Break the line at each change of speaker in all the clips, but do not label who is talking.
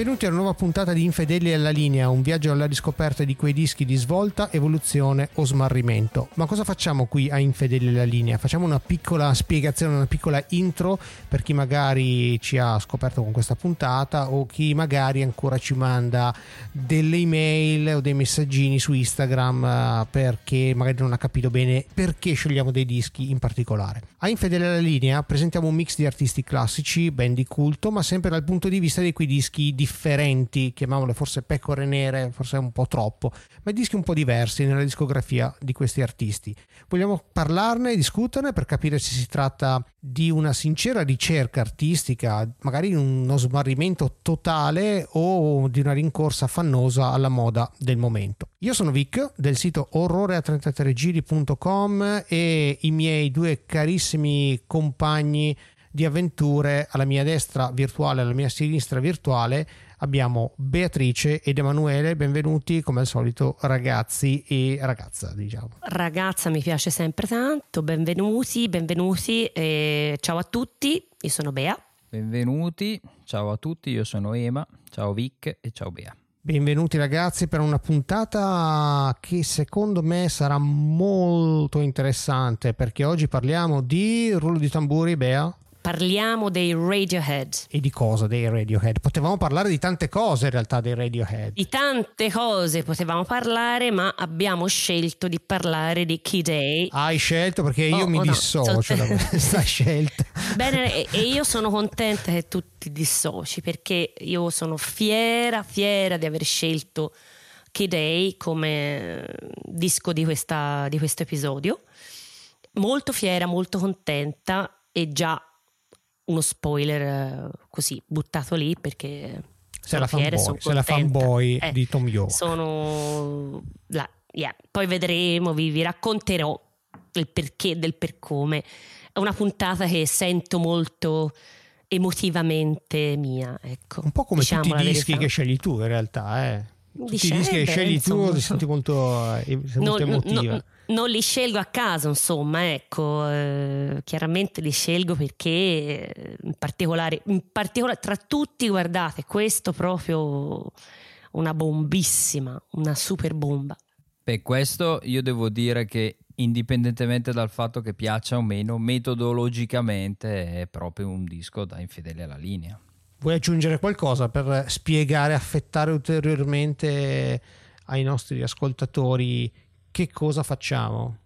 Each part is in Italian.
Benvenuti a una nuova puntata di Infedeli alla linea, un viaggio alla riscoperta di quei dischi di svolta, evoluzione o smarrimento. Ma cosa facciamo qui a Infedeli alla linea? Facciamo una piccola spiegazione, una piccola intro per chi magari ci ha scoperto con questa puntata o chi magari ancora ci manda delle email o dei messaggini su Instagram eh, perché magari non ha capito bene perché scegliamo dei dischi in particolare. A Infedeli alla linea presentiamo un mix di artisti classici, band di culto, ma sempre dal punto di vista di quei dischi differenti, chiamiamole forse pecore nere, forse un po' troppo, ma dischi un po' diversi nella discografia di questi artisti. Vogliamo parlarne, discuterne per capire se si tratta di una sincera ricerca artistica, magari uno smarrimento totale o di una rincorsa fannosa alla moda del momento. Io sono Vic del sito orrorea33giri.com e i miei due carissimi compagni di avventure alla mia destra virtuale, alla mia sinistra virtuale abbiamo Beatrice ed Emanuele, benvenuti come al solito ragazzi e ragazza diciamo.
Ragazza mi piace sempre tanto, benvenuti, benvenuti e ciao a tutti, io sono Bea.
Benvenuti, ciao a tutti, io sono Ema, ciao Vic e ciao Bea.
Benvenuti ragazzi per una puntata che secondo me sarà molto interessante perché oggi parliamo di rullo di tamburi Bea.
Parliamo dei Radiohead.
E di cosa dei Radiohead? Potevamo parlare di tante cose in realtà dei Radiohead.
Di tante cose potevamo parlare, ma abbiamo scelto di parlare di Key Day.
Hai scelto perché io oh, mi oh dissocio no. da questa scelta.
Bene, e io sono contenta che tu ti dissoci perché io sono fiera, fiera di aver scelto Key Day come disco di, questa, di questo episodio. Molto fiera, molto contenta e già uno spoiler eh, così buttato lì perché
sei la fanboy, sei la fanboy eh, di Tom York.
Sono la, yeah. poi vedremo, vi, vi racconterò il perché del per come. È una puntata che sento molto emotivamente mia. Ecco.
Un po' come diciamo tutti i dischi che scegli tu in realtà, eh. Tutti i dischi che scegli insomma. tu ti senti molto, eh, molto no, emotiva. No,
non li scelgo a caso, insomma, ecco, eh, chiaramente li scelgo perché eh, in particolare, in particolare, tra tutti, guardate, questo proprio una bombissima, una super bomba.
Beh, questo io devo dire che indipendentemente dal fatto che piaccia o meno, metodologicamente è proprio un disco da infedele alla linea.
Vuoi aggiungere qualcosa per spiegare, affettare ulteriormente ai nostri ascoltatori che cosa facciamo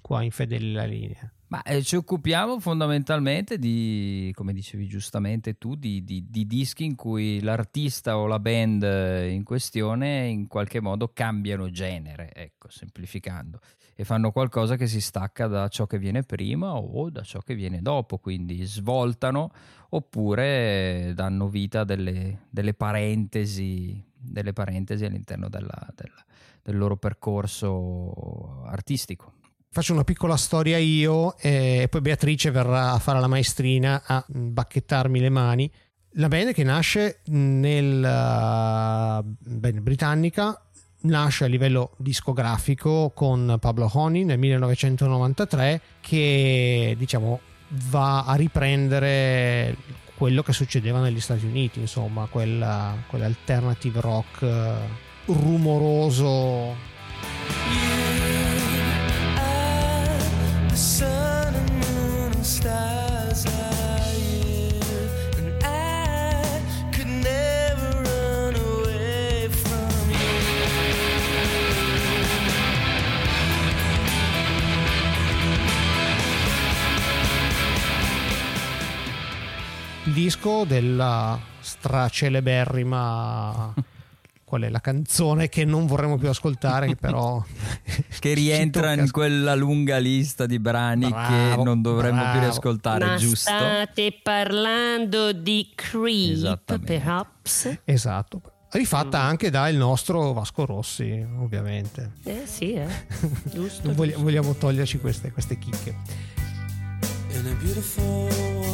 qua in Fedele la linea?
Ma eh, ci occupiamo fondamentalmente di, come dicevi giustamente tu, di, di, di, dischi in cui l'artista o la band in questione in qualche modo cambiano genere, ecco, semplificando, e fanno qualcosa che si stacca da ciò che viene prima o da ciò che viene dopo, quindi svoltano oppure danno vita a delle, delle, parentesi, delle parentesi all'interno della, della del loro percorso artistico.
Faccio una piccola storia io e poi Beatrice verrà a fare la maestrina a bacchettarmi le mani. La band che nasce nel band britannica nasce a livello discografico con Pablo Honey nel 1993 che diciamo va a riprendere quello che succedeva negli Stati Uniti, insomma, quella, quell'alternative rock rumoroso. Disco della straceleberrima qual è la canzone che non vorremmo più ascoltare, che però...
che rientra in quella lunga lista di brani bravo, che non dovremmo bravo. più ascoltare,
Ma
giusto?
State parlando di Creep, perhaps?
Esatto. Rifatta mm. anche dal nostro Vasco Rossi, ovviamente.
Eh sì, eh. giusto.
vogliamo, vogliamo toglierci queste, queste chicche. In a beautiful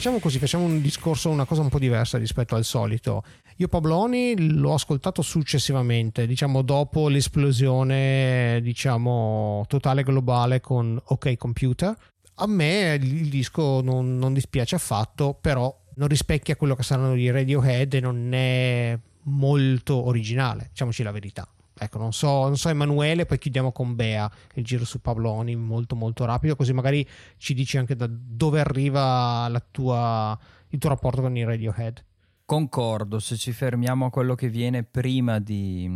Facciamo così, facciamo un discorso, una cosa un po' diversa rispetto al solito. Io Pabloni l'ho ascoltato successivamente, diciamo dopo l'esplosione, diciamo, totale globale con OK Computer. A me il disco non, non dispiace affatto, però non rispecchia quello che saranno i Radiohead e non è molto originale, diciamoci la verità. Ecco, non so, non so Emanuele, poi chiudiamo con Bea il giro su Pabloni molto molto rapido, così magari ci dici anche da dove arriva tua, il tuo rapporto con i Radiohead.
Concordo, se ci fermiamo a quello che viene prima di,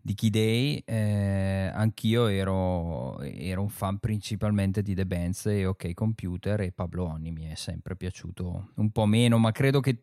di Key Day, eh, anch'io ero, ero, un fan principalmente di The Bands e OK Computer e Pabloni mi è sempre piaciuto un po' meno, ma credo che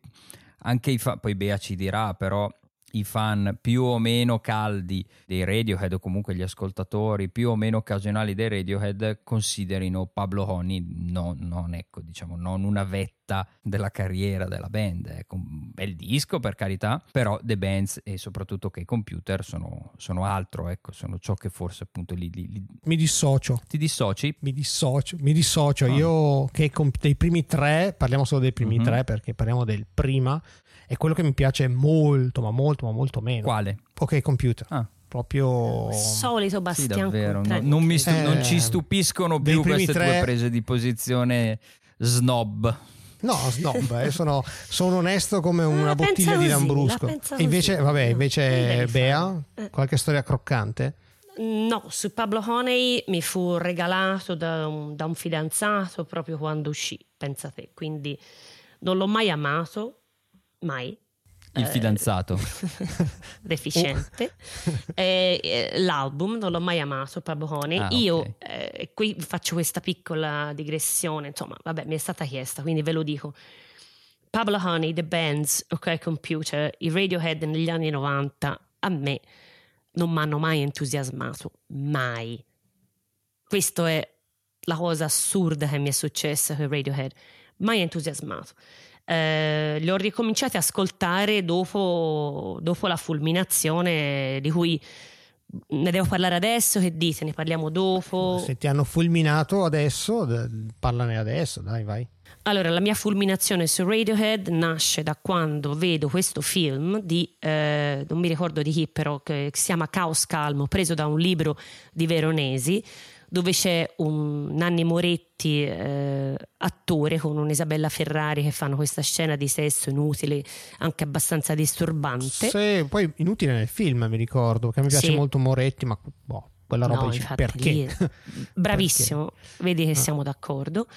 anche i fan, poi Bea ci dirà, però i fan più o meno caldi dei Radiohead o comunque gli ascoltatori più o meno occasionali dei Radiohead considerino Pablo Honey non, non, ecco, diciamo, non una vetta della carriera della band. Ecco, un bel disco per carità, però The Bands e soprattutto che i computer sono, sono altro, ecco, sono ciò che forse appunto li, li, li...
Mi dissocio.
Ti dissoci?
Mi dissocio, mi dissocio. Ah. Io che dei primi tre, parliamo solo dei primi mm-hmm. tre perché parliamo del prima è quello che mi piace molto, ma molto, ma molto meno.
Quale?
Ok, computer. Ah proprio
solito Bastian sì,
no, non, stu- eh, non, ci stupiscono più queste tre... tue prese di posizione snob
no snob eh, sono, sono, onesto come una bottiglia di lambrusco e invece vabbè invece Bea eh. qualche storia croccante
No, su Pablo Honey mi fu regalato da un, da un fidanzato proprio quando uscì, pensate, quindi non l'ho mai amato, mai.
Il eh, fidanzato.
deficiente. eh, eh, l'album non l'ho mai amato, Pablo Honey. Ah, Io okay. eh, qui faccio questa piccola digressione, insomma, vabbè, mi è stata chiesta, quindi ve lo dico. Pablo Honey, The Bands, OK Computer, i Radiohead negli anni 90, a me non mi hanno mai entusiasmato, mai. Questa è la cosa assurda che mi è successa con Radiohead, mai entusiasmato eh, li ho ricominciati a ascoltare dopo, dopo la fulminazione di cui ne devo parlare adesso? Che dite? Ne parliamo dopo?
Se ti hanno fulminato adesso, parlane adesso, dai, vai.
Allora, la mia fulminazione su Radiohead nasce da quando vedo questo film di, eh, non mi ricordo di chi però, che si chiama Caos Calmo, preso da un libro di Veronesi, dove c'è un Nanni Moretti, eh, attore, con un'Isabella Ferrari che fanno questa scena di sesso inutile, anche abbastanza disturbante.
Sì, poi inutile nel film, mi ricordo, che me piace sì. molto Moretti, ma boh, quella roba no, dice, perché? Lì,
bravissimo, perché? vedi che ah. siamo d'accordo.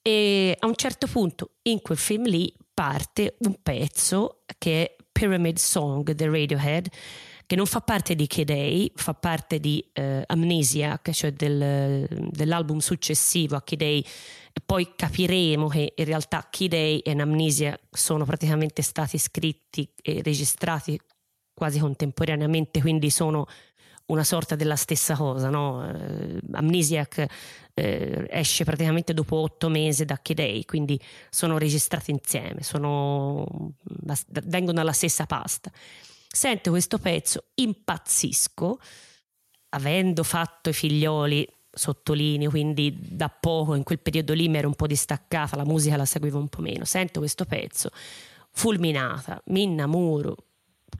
E a un certo punto in quel film lì parte un pezzo che è Pyramid Song del Radiohead che non fa parte di Kidei, fa parte di eh, Amnesiac, cioè del, dell'album successivo a. E poi capiremo che in realtà Kidei e Amnesia sono praticamente stati scritti e registrati quasi contemporaneamente, quindi sono una sorta della stessa cosa. No? Uh, Amnesiac uh, esce praticamente dopo otto mesi da Kidei, quindi sono registrati insieme, sono, vengono dalla stessa pasta sento questo pezzo, impazzisco, avendo fatto i figlioli, sottolineo, quindi da poco, in quel periodo lì mi ero un po' distaccata, la musica la seguivo un po' meno, sento questo pezzo, fulminata, mi innamoro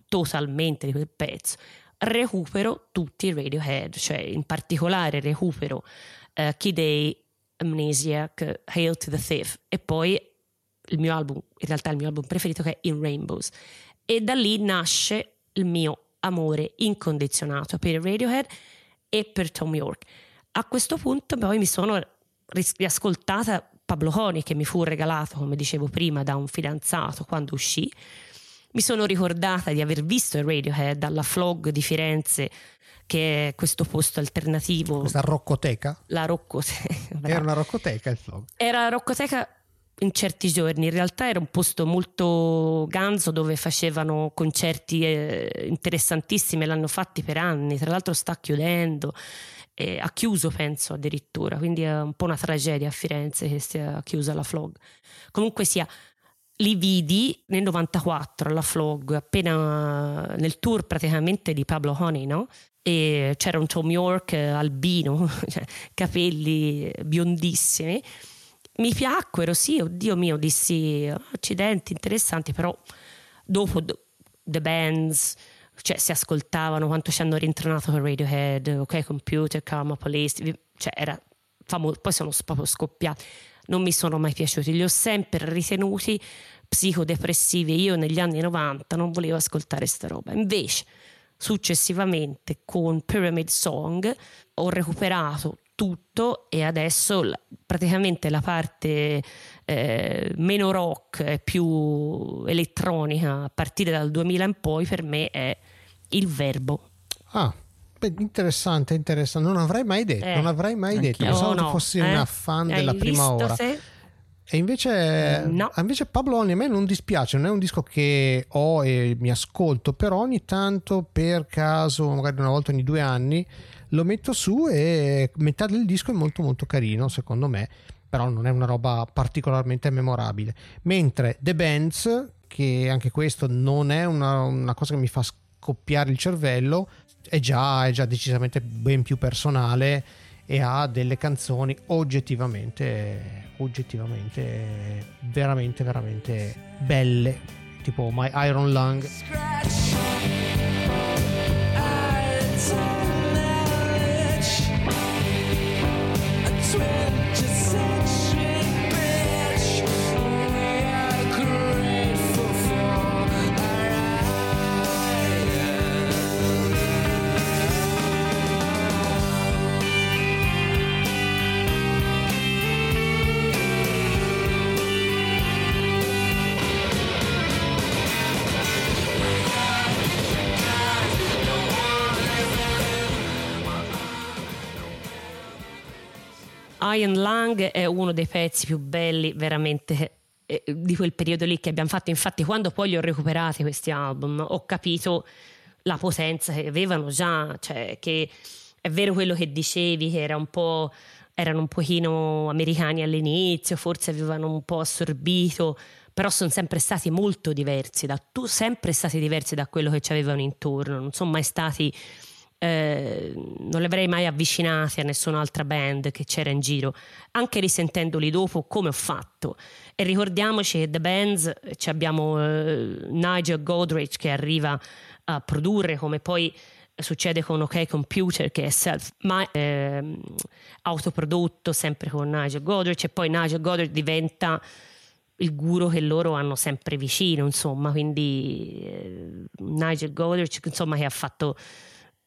totalmente di quel pezzo, recupero tutti i Radiohead, cioè in particolare recupero uh, Key Day, Amnesiac, Hail to the Thief e poi il mio album, in realtà il mio album preferito che è In Rainbows e da lì nasce il mio amore incondizionato per Radiohead e per Tom York. A questo punto poi mi sono riascoltata Pablo Honey che mi fu regalato, come dicevo prima, da un fidanzato quando uscì. Mi sono ricordata di aver visto il Radiohead alla Flog di Firenze, che è questo posto alternativo.
Questa roccoteca?
La roccoteca.
Era una roccoteca il Flog.
Era la roccoteca in certi giorni. In realtà era un posto molto ganzo dove facevano concerti eh, interessantissimi, l'hanno fatti per anni, tra l'altro sta chiudendo. Eh, ha chiuso penso addirittura quindi è un po' una tragedia a Firenze che sia chiusa la Flog comunque sia li vidi nel 94 alla Flog appena nel tour praticamente di Pablo Honey no? e c'era un Tom York albino cioè, capelli biondissimi mi piacquero, sì, oddio mio, dissi accidenti interessanti, però dopo The Bands, cioè si ascoltavano quanto ci hanno rintronato per Radiohead, Ok Computer, Karma Police, cioè era famoso, poi sono proprio scoppiati, non mi sono mai piaciuti, li ho sempre ritenuti psicodepressivi, io negli anni 90 non volevo ascoltare sta roba, invece successivamente con Pyramid Song ho recuperato tutto e adesso praticamente la parte eh, meno rock e più elettronica a partire dal 2000 in poi per me è il verbo.
Ah, beh, interessante, interessante. Non avrei mai detto, eh, non avrei mai detto. Pensavo oh, no. fossi eh? una fan Hai della prima ora. Se? E invece, no. invece Pablo Oni a me non dispiace, non è un disco che ho e mi ascolto, però ogni tanto per caso, magari una volta ogni due anni, lo metto su e metà del disco è molto molto carino secondo me però non è una roba particolarmente memorabile. Mentre The Bands che anche questo non è una, una cosa che mi fa scoppiare il cervello è già, è già decisamente ben più personale e ha delle canzoni oggettivamente oggettivamente veramente veramente belle tipo My Iron Lung
Ian Lang è uno dei pezzi più belli veramente eh, di quel periodo lì che abbiamo fatto. Infatti, quando poi li ho recuperati questi album, ho capito la potenza che avevano già, cioè che è vero quello che dicevi, che era un po', erano un pochino americani all'inizio, forse avevano un po' assorbito, però sono sempre stati molto diversi, da, tu, sempre stati diversi da quello che ci avevano intorno, non sono mai stati eh, non li avrei mai avvicinati a nessun'altra band che c'era in giro, anche risentendoli dopo come ho fatto. E ricordiamoci che The Bands abbiamo eh, Nigel Godrich che arriva a produrre come poi succede con OK Computer che è self ma eh, autoprodotto sempre con Nigel Godrich e poi Nigel Godrich diventa il guru che loro hanno sempre vicino insomma quindi eh, Nigel Godrich insomma che ha fatto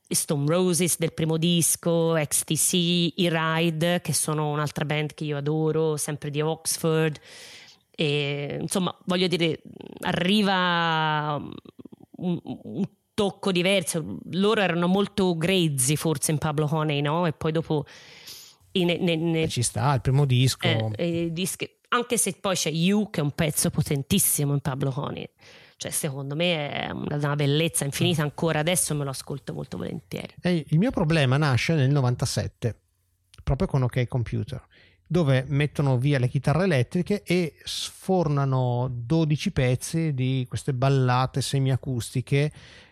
Stone Roses del primo disco, XTC, i Ride, che sono un'altra band che io adoro, sempre di Oxford. E, insomma, voglio dire, arriva un, un tocco diverso. Loro erano molto grezzi forse in Pablo Honey, no? E poi dopo...
Ne, ne, ne, ci sta, il primo disco.
Eh, eh, dischi, anche se poi c'è You, che è un pezzo potentissimo in Pablo Honey cioè secondo me è una bellezza infinita ancora adesso me lo ascolto molto volentieri.
E il mio problema nasce nel 97 proprio con OK Computer dove mettono via le chitarre elettriche e sfornano 12 pezzi di queste ballate semiacustiche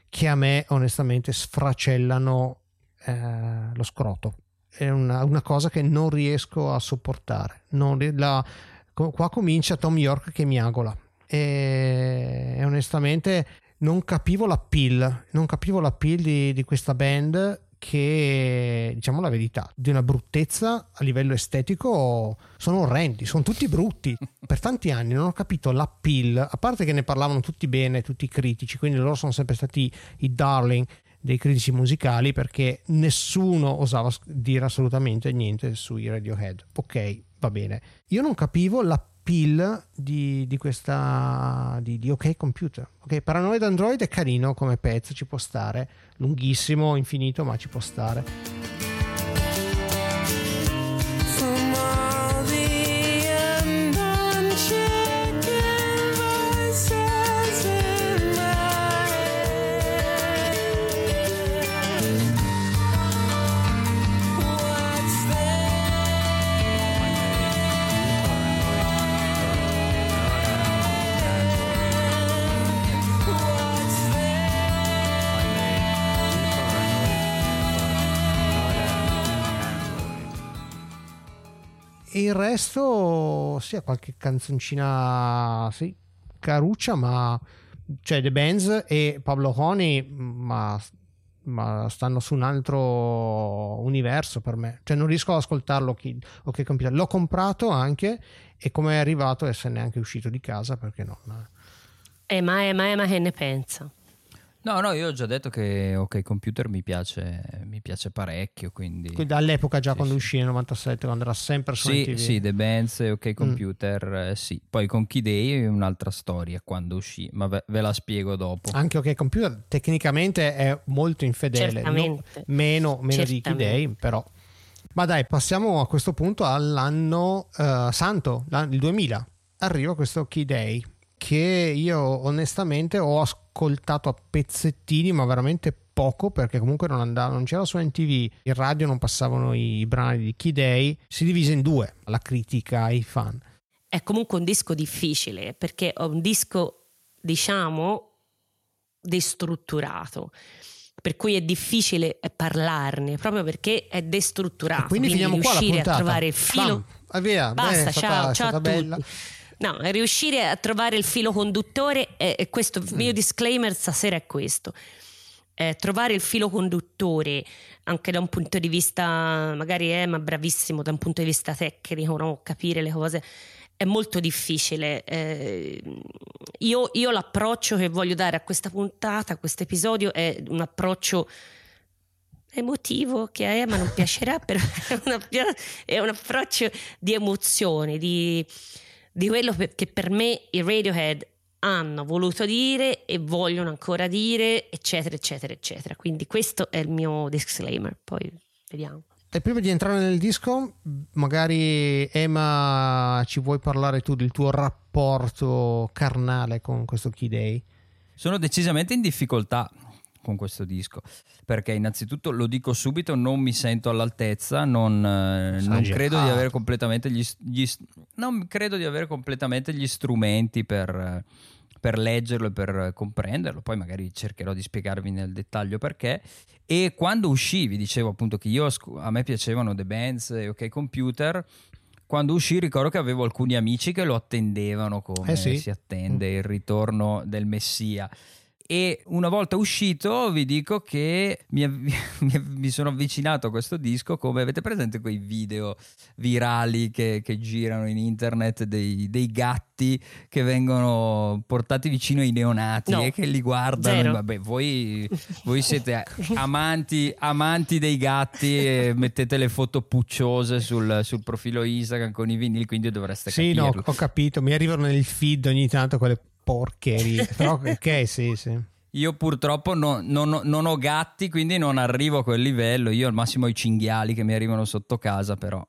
che a me onestamente sfracellano eh, lo scroto. È una, una, cosa che non riesco a sopportare. Non, la, qua comincia Tom York che mi agola e, e onestamente non capivo l'appeal, non capivo l'appeal di, di questa band che diciamo la verità di una bruttezza a livello estetico sono orrendi sono tutti brutti. Per tanti anni non ho capito l'appeal a parte che ne parlavano tutti bene tutti i critici quindi loro sono sempre stati i darling dei critici musicali perché nessuno osava dire assolutamente niente sui Radiohead. Ok va bene. Io non capivo l'appeal appeal di, di questa di, di, OK Computer. Ok, Paranoid Android è carino come pezzo, ci può stare, lunghissimo, infinito, ma ci può stare. E il resto, sì, qualche canzoncina, sì, caruccia, ma cioè The Benz e Pablo Honey, ma, ma, stanno su un altro universo per me. Cioè non riesco ad ascoltarlo. Chi, okay, computer. L'ho comprato anche e come è arrivato e se neanche uscito di casa perché no.
Eh, ma, eh, ma, ma che ne pensa?
No, no, io ho già detto che OK Computer mi piace, mi piace parecchio, quindi...
quindi all'epoca già sì, quando sì. uscì nel 97, quando era sempre su
sì,
TV.
Sì, The Bands e OK mm. Computer, mm. eh, sì. Poi con Key Day è un'altra storia quando uscì, ma ve, ve, la spiego dopo.
Anche OK Computer tecnicamente è molto infedele, no? meno, meno di Key Day, però... Ma dai, passiamo a questo punto all'anno uh, santo, il 2000. Arriva questo Key Day che io onestamente ho ascoltato a pezzettini, ma veramente poco perché comunque non, andava, non c'era su NTV, in radio non passavano i brani di Key Day, si divise in due la critica ai fan.
È comunque un disco difficile perché è un disco, diciamo, destrutturato per cui è difficile parlarne proprio perché è destrutturato. E
quindi, quindi finiamo qua la puntata.
a trovare il filo.
Bam, via,
Basta,
Beh,
ciao,
stata,
ciao a
bella.
tutti. No, riuscire a trovare il filo conduttore, e, e questo il mio mm. disclaimer stasera è questo. Eh, trovare il filo conduttore anche da un punto di vista, magari è ma bravissimo da un punto di vista tecnico, no? capire le cose è molto difficile. Eh, io, io, l'approccio che voglio dare a questa puntata, a questo episodio, è un approccio emotivo che a Emma non piacerà, però è, una, è un approccio di emozioni, di di quello che per me i Radiohead hanno voluto dire e vogliono ancora dire, eccetera, eccetera, eccetera. Quindi questo è il mio disclaimer, poi vediamo.
E prima di entrare nel disco, magari Emma ci vuoi parlare tu del tuo rapporto carnale con questo Key Day?
Sono decisamente in difficoltà con questo disco. Perché innanzitutto lo dico subito non mi sento all'altezza non, eh, non credo di avere completamente gli, gli, non credo di avere completamente gli strumenti per, per leggerlo e per comprenderlo. Poi magari cercherò di spiegarvi nel dettaglio perché. E quando uscì vi dicevo appunto che io a me piacevano The Bands e OK Computer. Quando uscì ricordo che avevo alcuni amici che lo attendevano come eh sì. si attende mm. il ritorno del Messia e una volta uscito vi dico che mi, mi, sono avvicinato a questo disco come avete presente quei video virali che, che girano in internet dei, dei, gatti che vengono portati vicino ai neonati no, e che li guardano. Vabbè voi, voi siete amanti, amanti, dei gatti e mettete le foto pucciose sul, sul profilo Instagram con i vinili quindi dovreste
sì,
capirlo.
sì no ho capito. Mi arrivano nel feed ogni tanto quelle porcherie. Però, ok, sì, sì.
Io purtroppo no, non, non, ho gatti, quindi non arrivo a quel livello. Io al massimo ho i cinghiali che mi arrivano sotto casa, però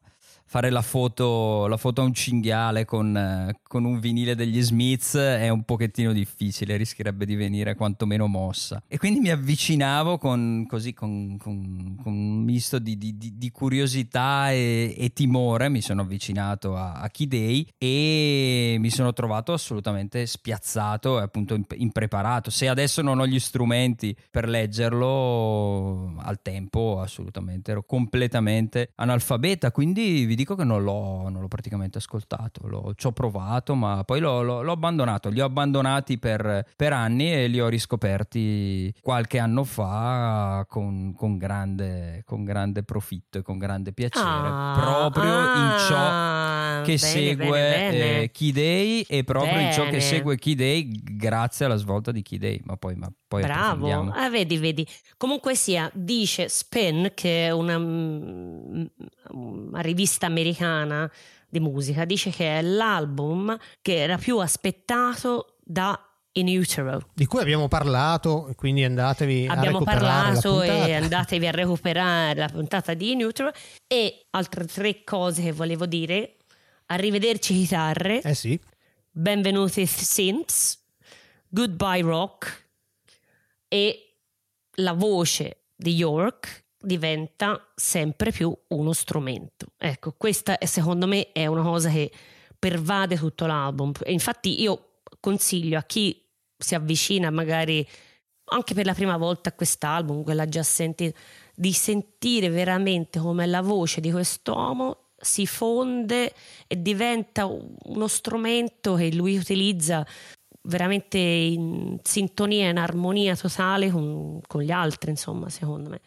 fare la foto, la foto a un cinghiale con, con, un vinile degli Smiths è un pochettino difficile, rischierebbe di venire quantomeno mossa. E quindi mi avvicinavo con, così, con, con, un misto di, di, di curiosità e, e, timore, mi sono avvicinato a, a Day e mi sono trovato assolutamente spiazzato e appunto impreparato. Se adesso non ho gli strumenti per leggerlo, al tempo assolutamente ero completamente analfabeta, quindi vi dico che non l'ho, non l'ho praticamente ascoltato, l'ho, ci ho provato, ma poi l'ho, l'ho, l'ho abbandonato. Li ho abbandonati per, per, anni e li ho riscoperti qualche anno fa con, con, grande, con grande, profitto e con grande piacere,
ah,
proprio
ah,
in ciò che
bene,
segue
bene, bene.
Eh, Key Day e proprio in ciò che segue Key Day grazie alla svolta di Key Day. Ma poi, ma poi
Bravo, ah, vedi, vedi. Comunque sia, dice Spin, che è una, mm, una rivista americana di musica, dice che è l'album che era più aspettato da In Utero.
Di cui abbiamo parlato, quindi andatevi
abbiamo
a recuperare
parlato e andatevi a recuperare la puntata di In Utero. E altre tre cose che volevo dire. Arrivederci chitarre.
Eh sì.
Benvenuti synths. Goodbye rock e la voce di York diventa sempre più uno strumento. Ecco, questa è, secondo me è una cosa che pervade tutto l'album. E infatti io consiglio a chi si avvicina magari anche per la prima volta a quest'album, quella già sentita, di sentire veramente come la voce di quest'uomo si fonde e diventa uno strumento che lui utilizza veramente in sintonia, in armonia totale con, con gli altri, insomma, secondo me.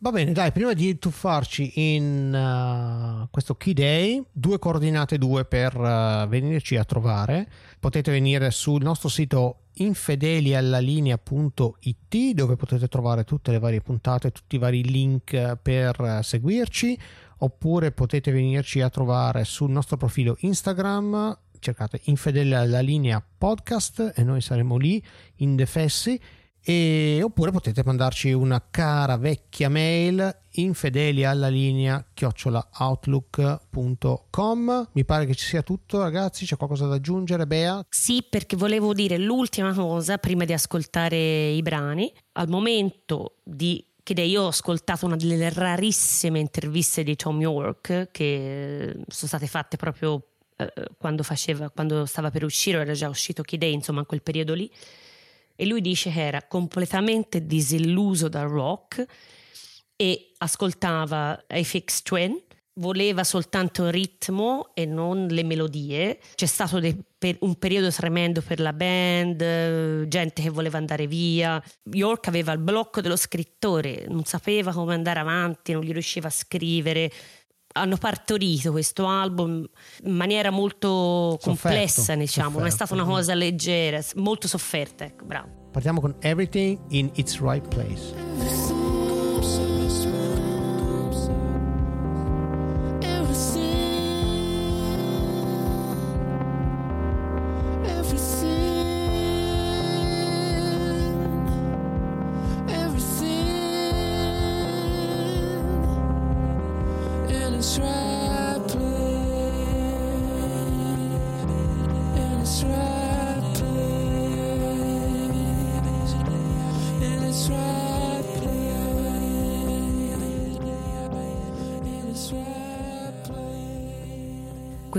Va bene, dai, prima di tuffarci in uh, questo Key Day, due coordinate due per uh, venirci a trovare. Potete venire sul nostro sito infedeliallalinea.it dove potete trovare tutte le varie puntate, tutti i vari link per uh, seguirci, oppure potete venirci a trovare sul nostro profilo Instagram, cercate linea podcast e noi saremo lì indefessi e, oppure potete mandarci una cara vecchia mail infedeli alla linea chiocciolaoutlook.com mi pare che ci sia tutto ragazzi. C'è qualcosa da aggiungere Bea?
Sì perché volevo dire l'ultima cosa prima di ascoltare i brani. Al momento di io ho ascoltato una delle rarissime interviste di Tom York che sono state fatte proprio eh, quando, faceva, quando stava per uscire, era già uscito Kid insomma in quel periodo lì e lui dice che era completamente disilluso dal rock e ascoltava Afix Twin voleva soltanto il ritmo e non le melodie. C'è stato de- per un periodo tremendo per la band, gente che voleva andare via. York aveva il blocco dello scrittore, non sapeva come andare avanti, non gli riusciva a scrivere. Hanno partorito questo album in maniera molto complessa, sofferto, diciamo, sofferto. non è stata una cosa leggera, molto sofferta, ecco, bravo.
Partiamo con Everything in its Right Place.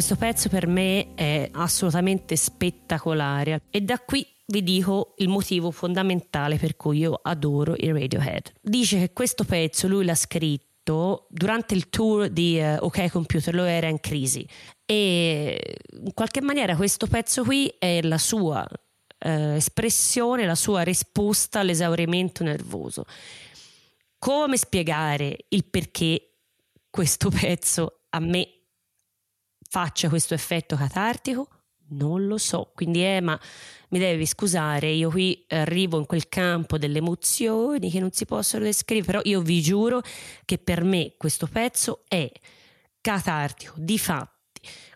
Questo pezzo per me è assolutamente spettacolare e da qui vi dico il motivo fondamentale per cui io adoro i Radiohead. Dice che questo pezzo lui l'ha scritto durante il tour di uh, OK Computer, lui era in crisi e in qualche maniera questo pezzo qui è la sua uh, espressione, la sua risposta all'esaurimento nervoso. Come spiegare il perché questo pezzo a me faccia questo effetto catartico? Non lo so, quindi Emma mi devi scusare, io qui arrivo in quel campo delle emozioni che non si possono descrivere, però io vi giuro che per me questo pezzo è catartico, di fatti.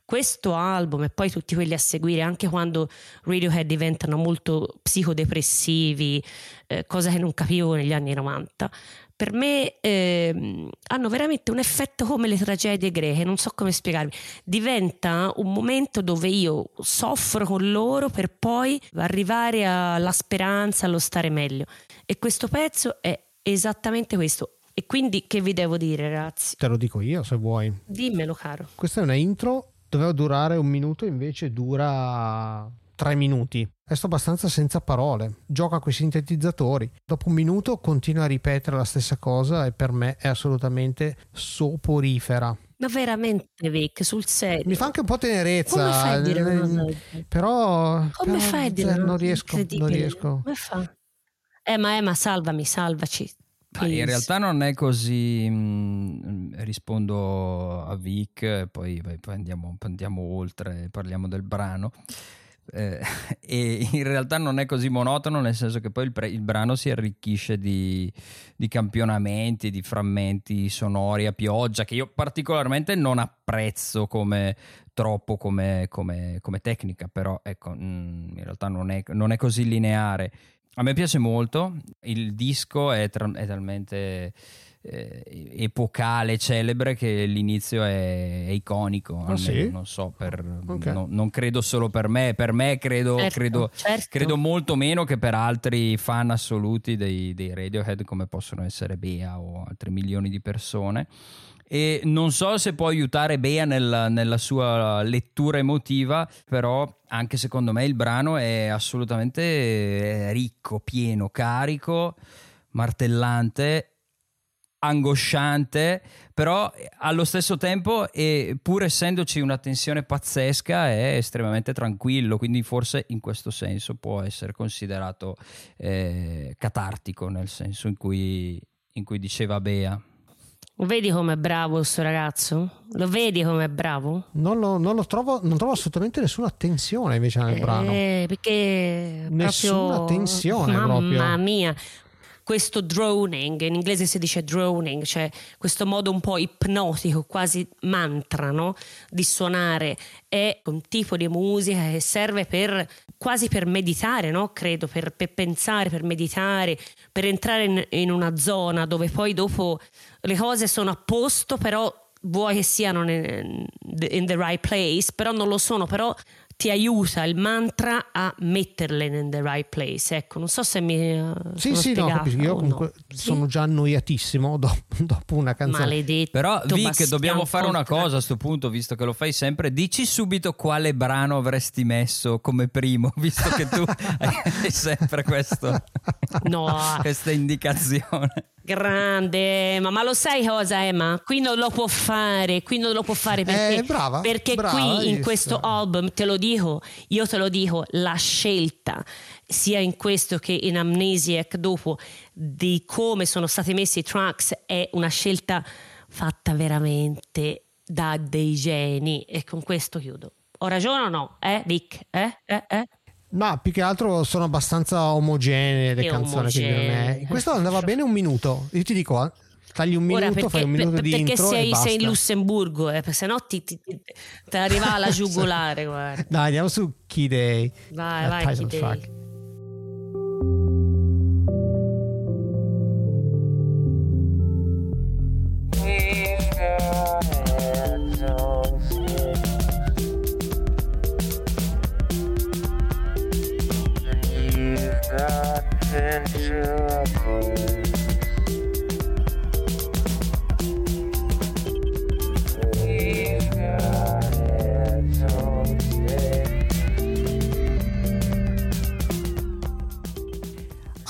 Questo album e poi tutti quelli a seguire, anche quando Radiohead diventano molto psicodepressivi, eh, cosa che non capivo negli anni 90, per me eh, hanno veramente un effetto come le tragedie greche, non so come spiegarvi. Diventa un momento dove io soffro con loro per poi arrivare alla speranza, allo stare meglio. E questo pezzo è esattamente questo. E quindi che vi devo dire, ragazzi?
Te lo dico io se vuoi.
Dimmelo, caro.
Questa è una intro, doveva durare un minuto, invece dura tre minuti. Resto abbastanza senza parole. Gioca con i sintetizzatori. Dopo un minuto continua a ripetere la stessa cosa e per me è assolutamente soporifera.
Ma veramente, Vic, sul serio.
Mi fa anche un po' tenerezza. Come
fai a dire una
Però,
Come
però,
fai a dire
non riesco, non riesco.
Come fa? Eh, ma, eh, ma salvami, salvaci.
Ma in realtà non è così. Mh, rispondo a Vic, poi, poi andiamo, andiamo oltre, parliamo del brano. Eh, e in realtà non è così monotono nel senso che poi il, pre- il brano si arricchisce di, di, campionamenti, di frammenti sonori a pioggia che io particolarmente non apprezzo come troppo come, come, come tecnica però ecco mm, in realtà non è, non è, così lineare. A me piace molto il disco è, tra- è talmente eh, epocale, celebre, che l'inizio è, è iconico.
Ah, sì?
Non so, per, okay. no, non credo solo per me, per me credo, certo, credo, certo. credo, molto meno che per altri fan assoluti dei, dei Radiohead come possono essere Bea o altri milioni di persone e non so se può aiutare Bea nel, nella sua lettura emotiva, però anche secondo me il brano è assolutamente ricco, pieno, carico, martellante angosciante, però allo stesso tempo, e pur essendoci una tensione pazzesca, è estremamente tranquillo, quindi forse in questo senso può essere considerato eh, catartico, nel senso in cui, in cui diceva Bea.
Lo vedi com'è bravo questo ragazzo? Lo vedi com'è bravo?
Non lo, non lo trovo, non trovo assolutamente nessuna tensione invece nel
eh,
brano.
Perché
nessuna
proprio,
tensione
mamma
proprio.
mia questo droning, in inglese si dice droning, cioè questo modo un po' ipnotico, quasi mantra, no? di suonare, è un tipo di musica che serve per quasi per meditare, no? credo, per, per, pensare, per meditare, per entrare in, in una zona dove poi dopo le cose sono a posto, però vuoi che siano in, in the right place, però non lo sono, però ti aiuta il mantra a metterle in the right place. Ecco, non so se mi uh,
Sì, sì, no, capisco. Io comunque no. sono già annoiatissimo dopo, dopo una canzone.
Maledetto.
Però Vic, dobbiamo fare una cosa a questo punto, visto che lo fai sempre. Dici subito quale brano avresti messo come primo, visto che tu hai sempre questo,
no.
questa indicazione.
Grande, ma, ma, lo sai cosa Emma? Qui non lo può fare, qui non lo può fare perché,
eh, brava,
perché
brava,
qui in questo album, te lo dico, io te lo dico, la scelta sia in questo che in Amnesiac dopo di come sono stati messi i tracks è una scelta fatta veramente da dei geni e con questo chiudo. Ho ragione o no? Eh Vic? Eh? Eh? Eh?
No, più che altro sono abbastanza omogenee le
Che
canzoni. È... Questo andava bene un minuto. Io ti dico, eh, tagli un minuto,
Ora perché,
fai un minuto di
perché
intro
sei,
e
sei in Lussemburgo, eh, se no ti, ti, ti, ti arriva alla giugulare. guarda.
Dai, andiamo su Key Day.
Vai,
la
vai, Key Day.
track.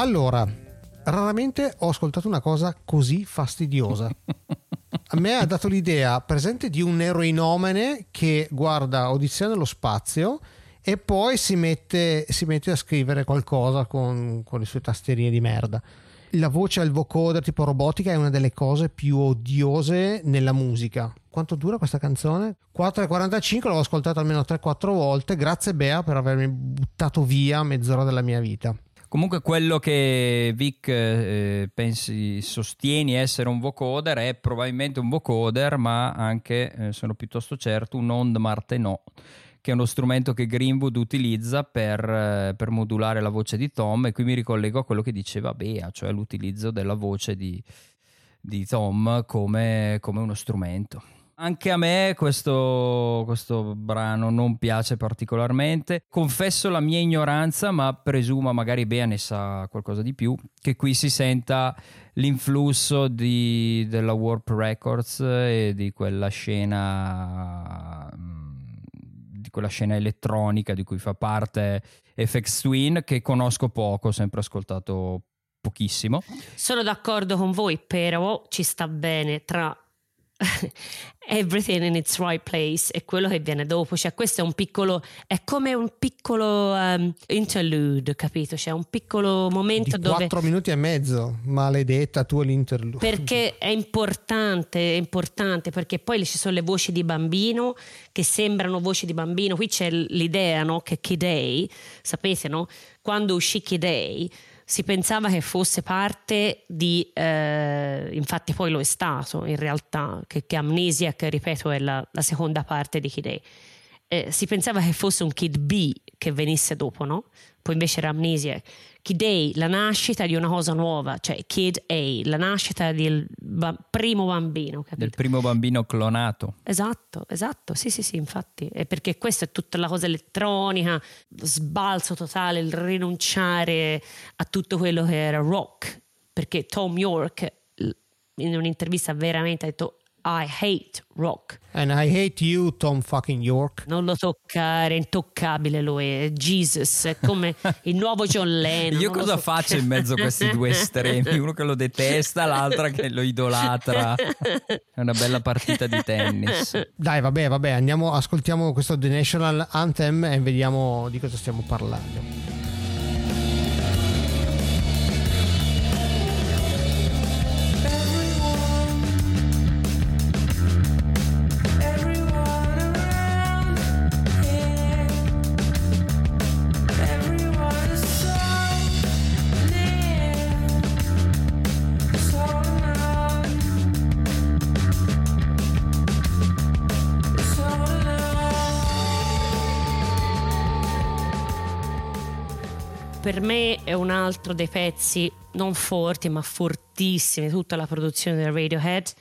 Allora, raramente ho ascoltato una cosa così fastidiosa. A me ha dato l'idea presente di un eroinomane che guarda Odissea nello spazio e poi si mette, si mette a scrivere qualcosa con, con le sue tastierine di merda. La voce al vocoder tipo robotica è una delle cose più odiose nella musica. Quanto dura questa canzone? 4,45, l'ho ascoltata almeno 3-4 volte. Grazie Bea per avermi buttato via mezz'ora della mia vita.
Comunque quello che Vic eh, pensi, sostieni essere un vocoder è probabilmente un vocoder, ma anche, eh, sono piuttosto certo, un Ond Martenot, che è uno strumento che Greenwood utilizza per, eh, per, modulare la voce di Tom e qui mi ricollego a quello che diceva Bea, cioè l'utilizzo della voce di, di Tom come, come uno strumento. Anche a me questo, questo, brano non piace particolarmente. Confesso la mia ignoranza, ma presumo, magari Bea ne sa qualcosa di più, che qui si senta l'influsso di, della Warp Records e di quella scena di quella scena elettronica di cui fa parte FX Twin che conosco poco, ho sempre ascoltato pochissimo.
Sono d'accordo con voi, però ci sta bene tra everything in its right place e quello che viene dopo. Cioè questo è un piccolo è come un piccolo um, interlude capito? Cioè un piccolo momento
di
dove
4 minuti e mezzo maledetta tu l'interlude.
Perché è importante è importante perché poi ci sono le voci di bambino che sembrano voci di bambino. Qui c'è l'idea no? che Kid Day sapete no? Quando uscì Kid Day si pensava che fosse parte di, eh, infatti poi lo è stato in realtà, che, che Amnesiac, ripeto, è la, la seconda parte di Kid A. Eh, si pensava che fosse un Kid B che venisse dopo, no? Poi invece era Amnesiac. Kid A, la nascita di una cosa nuova, cioè Kid A, la nascita del ba- primo bambino. Capito?
Del primo bambino clonato.
Esatto, esatto, sì, sì, sì, infatti. È perché questa è tutta la cosa elettronica, lo sbalzo totale, il rinunciare a tutto quello che era rock. Perché Tom York in un'intervista veramente ha detto I Hate Rock.
And I hate you, Tom fucking York.
Non lo toccare, è intoccabile lo è. Jesus, è come il nuovo John Lennon.
Io cosa faccio in mezzo a questi due estremi? Uno che lo detesta, l'altra che lo idolatra. È una bella partita di tennis.
Dai, vabbè, vabbè, andiamo, ascoltiamo questo The National Anthem e vediamo di cosa stiamo parlando.
Per me è un altro dei pezzi non forti ma fortissimi tutta la produzione del Radiohead.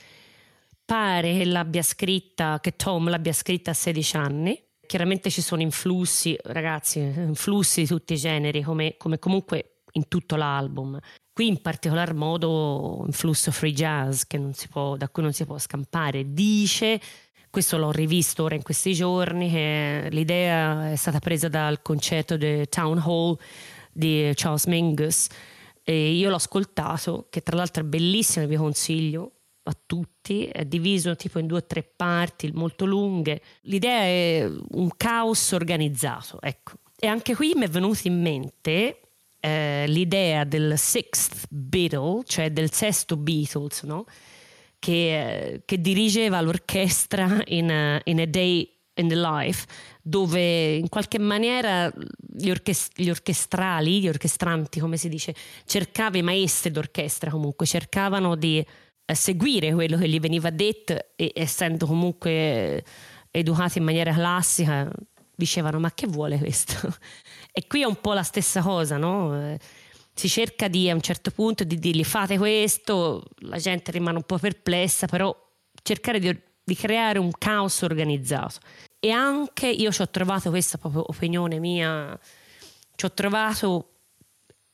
Pare che l'abbia scritta che Tom l'abbia scritta a 16 anni. Chiaramente ci sono influssi ragazzi influssi di tutti i generi come, come comunque in tutto l'album. Qui in particolar modo influsso free jazz può, da cui non si può scampare. Dice questo l'ho rivisto ora in questi giorni che l'idea è stata presa dal concerto del Town Hall di Charles Mingus e io l'ho ascoltato che tra l'altro è bellissimo vi consiglio a tutti è diviso tipo in due o tre parti molto lunghe l'idea è un caos organizzato ecco e anche qui mi è venuta in mente eh, l'idea del sixth Beatle cioè del sesto Beatles no? che, che, dirigeva l'orchestra in a, in a Day in the Life dove in qualche maniera gli, orchest- gli, orchestrali, gli orchestranti, come si dice, cercavano, i maestri d'orchestra comunque, cercavano di eh, seguire quello che gli veniva detto e essendo comunque educati in maniera classica, dicevano ma che vuole questo? e qui è un po' la stessa cosa, no? Eh, si cerca di a un certo punto di dirgli fate questo, la gente rimane un po' perplessa, però cercare di, di creare un caos organizzato e anche io ci ho trovato questa proprio opinione mia, ci ho trovato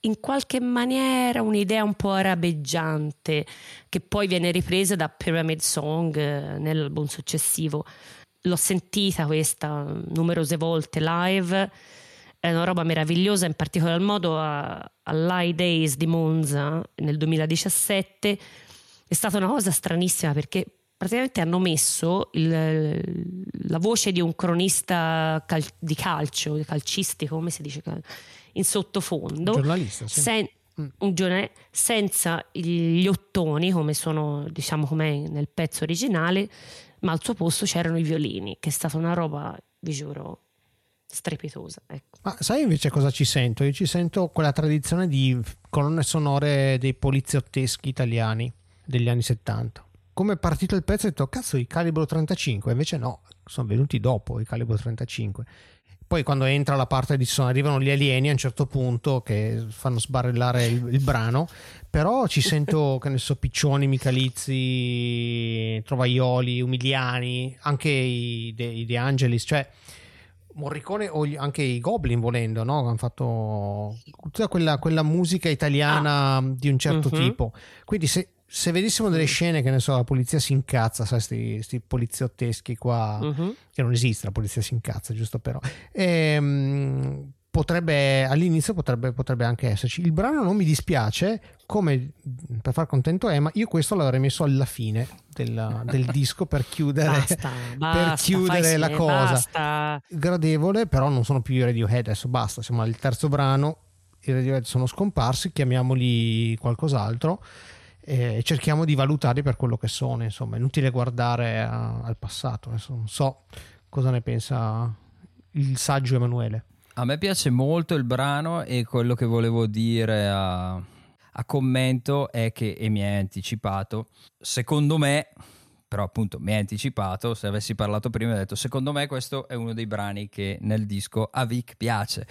in qualche maniera un'idea un po' arabeggiante che poi viene ripresa da Pyramid Song eh, nell'album successivo. L'ho sentita questa numerose volte live, è una roba meravigliosa, in particolar modo all'High Days di Monza nel 2017. È stata una cosa stranissima perché praticamente hanno messo il, la voce di un cronista cal- di calcio, calcistico, come si dice, in sottofondo.
Giornalista, sì. Sen-
mm. un giornale, senza gli ottoni, come sono, diciamo, come nel pezzo originale, ma al suo posto c'erano i violini, che è stata una roba, vi giuro, strepitosa. Ecco.
Ma sai invece cosa ci sento? Io ci sento quella tradizione di colonne sonore dei poliziotteschi italiani degli anni 70 come è partito il pezzo ho detto cazzo i calibro 35 invece no sono venuti dopo i calibro 35 poi quando entra la parte di sono arrivano gli alieni a un certo punto che fanno sbarellare il, il brano però ci sento che ne so Piccioni, Michalizzi Trovaioli, Umiliani anche i De, i De Angelis cioè Morricone o anche i Goblin volendo no? hanno fatto tutta quella, quella musica italiana ah. di un certo uh-huh. tipo quindi se se vedessimo delle scene che ne so la polizia si incazza sai questi poliziotteschi qua uh-huh. che non esiste la polizia si incazza giusto però. Ehm, potrebbe all'inizio potrebbe, potrebbe, anche esserci. Il brano non mi dispiace come per far contento Emma io questo l'avrei messo alla fine del, del disco per chiudere,
basta, basta,
per chiudere la cosa. basta. gradevole però non sono più i Radiohead adesso basta siamo al terzo brano i Radiohead sono scomparsi chiamiamoli qualcos'altro e cerchiamo di valutarli per quello che sono. Insomma, è inutile guardare a, al passato. Adesso non so cosa ne pensa il saggio Emanuele.
A me piace molto il brano e quello che volevo dire a, a commento è che, e mi hai anticipato, secondo me, però appunto mi hai anticipato, se avessi parlato prima, ho detto, secondo me questo è uno dei brani che nel disco a Vic piace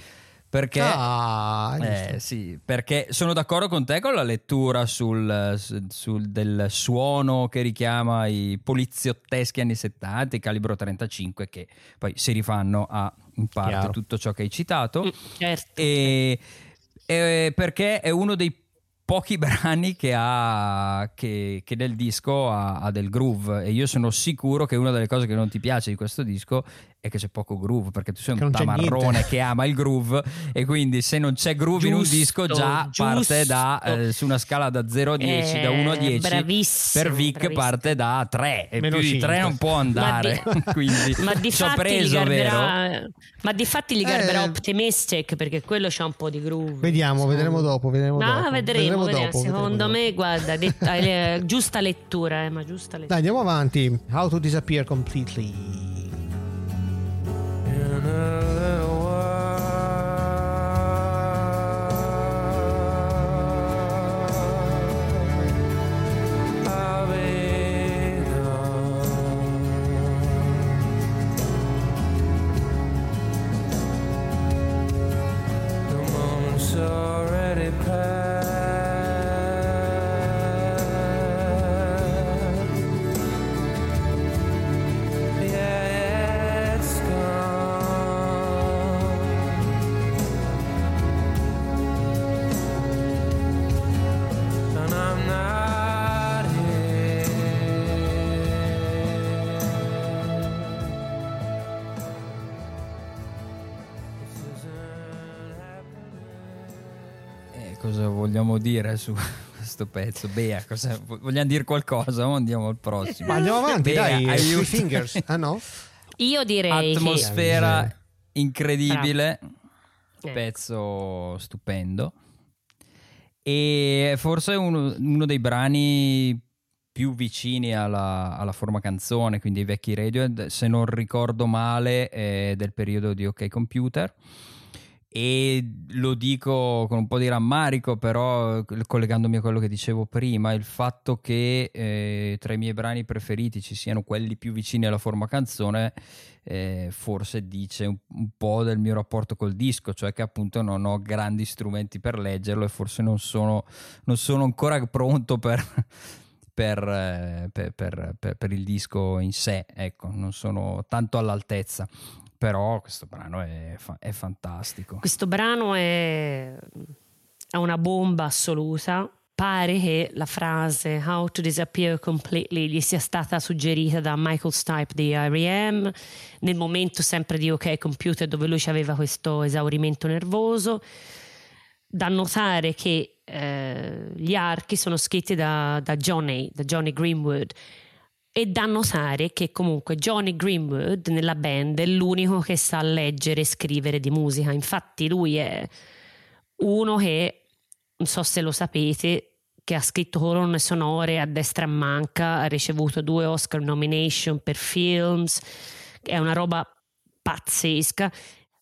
perché,
ah,
eh, sì, perché sono d'accordo con te con la lettura sul, sul, del suono che richiama i poliziotteschi anni 70, il calibro 35, che poi si rifanno a in parte
Chiaro.
tutto ciò che hai citato.
Mm, certo.
E, e perché è uno dei pochi brani che ha che, che del disco ha, ha, del groove e io sono sicuro che una delle cose che non ti piace di questo disco è che c'è poco groove perché tu sei un tamarrone che ama il groove e quindi se non c'è groove giusto, in un disco già giusto. parte da eh, su una scala da 0 a 10 eh, da 1 a 10 per Vic bravissimo. parte da 3 e Meno più 5. di 3 non può andare ma di, quindi
ma di
ci ho
preso garberà, vero ma di fatti gli garberà eh, optimistic perché quello c'ha un po' di groove
vediamo vedremo dopo vedremo
no,
dopo.
vedremo, vedremo dopo, secondo vedremo me dopo. guarda detta, eh, giusta lettura eh, ma giusta lettura
dai andiamo avanti How to Disappear Completely
vogliamo dire su questo pezzo? Bea, cosa, vogliamo dire qualcosa o andiamo al prossimo?
Ma andiamo avanti, Bea, dai, aiuto. fingers. Ah no?
Io direi
Atmosfera che... incredibile, Bravo. pezzo stupendo. E forse uno, uno dei brani più vicini alla, alla, forma canzone, quindi ai vecchi Radiohead, se non ricordo male, è del periodo di OK Computer e lo dico con un po' di rammarico, però collegandomi a quello che dicevo prima, il fatto che eh, tra i miei brani preferiti ci siano quelli più vicini alla forma canzone, eh, forse dice un, un, po' del mio rapporto col disco, cioè che appunto non ho grandi strumenti per leggerlo e forse non sono, non sono ancora pronto per... Per, eh, per, per, per, il disco in sé, ecco, non sono tanto all'altezza però questo brano è, fa- è fantastico.
Questo brano è, è una bomba assoluta. Pare che la frase How to Disappear Completely gli sia stata suggerita da Michael Stipe di R.E.M. nel momento sempre di OK Computer dove lui aveva questo esaurimento nervoso. Da notare che eh, gli archi sono scritti da, da Johnny, da Johnny Greenwood, e da notare che comunque Johnny Greenwood nella band è l'unico che sa leggere e scrivere di musica. Infatti lui è uno che, non so se lo sapete, che ha scritto colonne sonore a destra e manca, ha ricevuto due Oscar nomination per films, è una roba pazzesca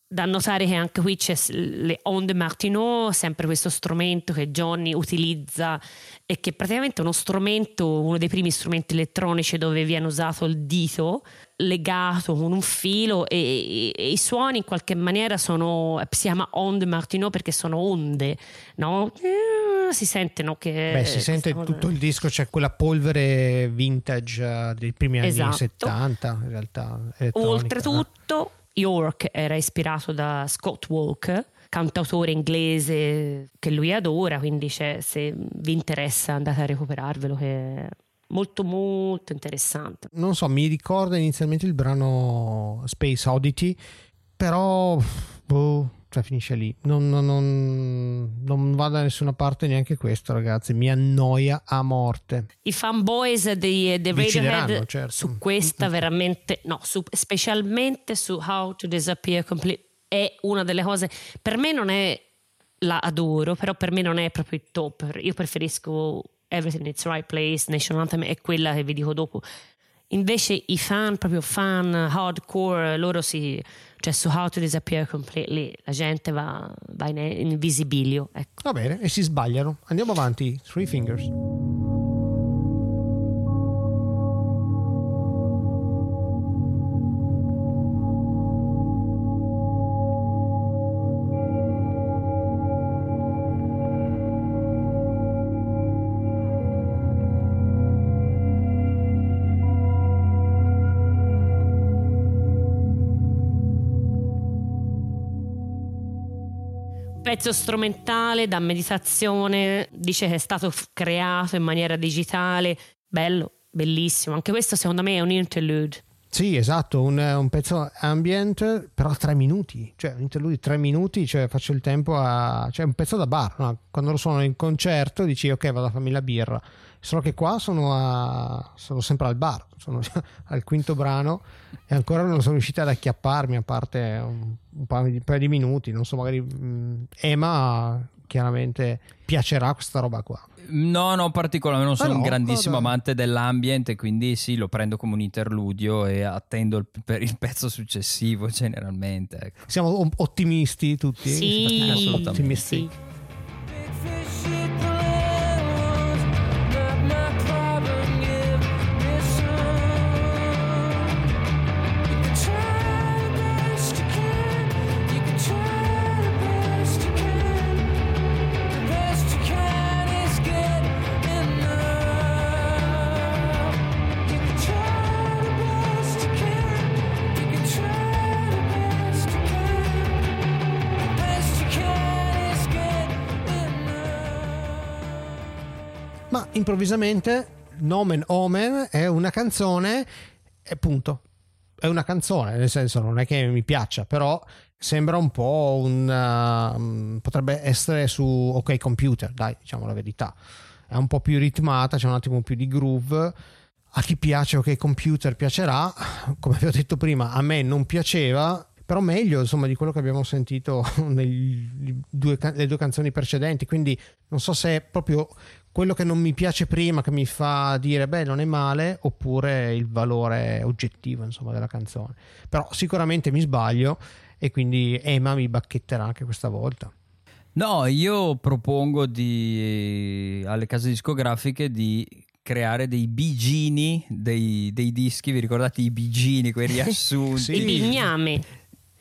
da notare che anche qui c'è le onde Martineau, sempre questo strumento che Johnny utilizza e che è praticamente uno strumento, uno dei primi strumenti elettronici dove viene usato il dito legato con un filo e, e, e i suoni in qualche maniera sono, si chiama onde Martineau perché sono onde, no? Eh, si sentono che...
Beh, si sente cosa... tutto il disco, c'è quella polvere vintage eh, dei primi anni esatto. 70 in realtà.
Oltretutto York era ispirato da Scott Walker, cantautore inglese che lui adora, quindi se vi interessa andate a recuperarvelo che è molto molto interessante.
Non so, mi ricorda inizialmente il brano Space Oddity, però boh, cioè finisce lì. Non, non, non, non, va da nessuna parte neanche questo, ragazzi. Mi annoia a morte.
I fanboys di, di Radiohead certo. su questa veramente, no, su, specialmente su How to Disappear Complete è una delle cose. Per me non è la adoro, però per me non è proprio il top. Io preferisco Everything in Its Right Place, Nation Anthem è quella che vi dico dopo. Invece i fan, proprio fan hardcore, loro si cioè su How to Disappear Completely la gente va, va in, in visibilio. Ecco.
Va bene, e si sbagliano. Andiamo avanti. Three Fingers.
Pezzo strumentale da meditazione, dice che è stato creato in maniera digitale, bello, bellissimo. Anche questo secondo me è un interlude.
Sì, esatto, un, un, pezzo ambient, però tre minuti, cioè un interludio di tre minuti, cioè faccio il tempo a... cioè un pezzo da bar, no? quando sono in concerto dici ok vado a farmi la birra, solo che qua sono, a, sono sempre al bar, sono al quinto brano e ancora non sono riuscito ad acchiapparmi a parte un, un, paio, di, un paio, di, minuti, non so, magari mh, mm, Ema chiaramente piacerà questa roba qua.
No, no, particolarmente non sono ah, no, un grandissimo vabbè. amante dell'ambiente, quindi sì, lo prendo come un interludio e attendo il, per il pezzo successivo generalmente. Ecco.
Siamo ottimisti tutti?
Sì,
assolutamente.
Ottimisti. Sì.
Improvvisamente Nomen Omen è una canzone e punto. È una canzone, nel senso non è che mi piaccia, però sembra un po' un... Uh, potrebbe essere su OK Computer, dai, diciamo la verità. È un po' più ritmata, c'è un attimo più di groove. A chi piace OK Computer piacerà, come vi ho detto prima, a me non piaceva, però meglio insomma di quello che abbiamo sentito nelle due, due canzoni precedenti quindi non so se proprio quello che non mi piace prima che mi fa dire beh non è male oppure il valore oggettivo insomma della canzone. Però sicuramente mi sbaglio e quindi Emma mi bacchetterà anche questa volta.
No io propongo di, alle case discografiche di creare dei bigini dei, dei dischi vi ricordate i bigini quei riassunti?
Sì. i bignami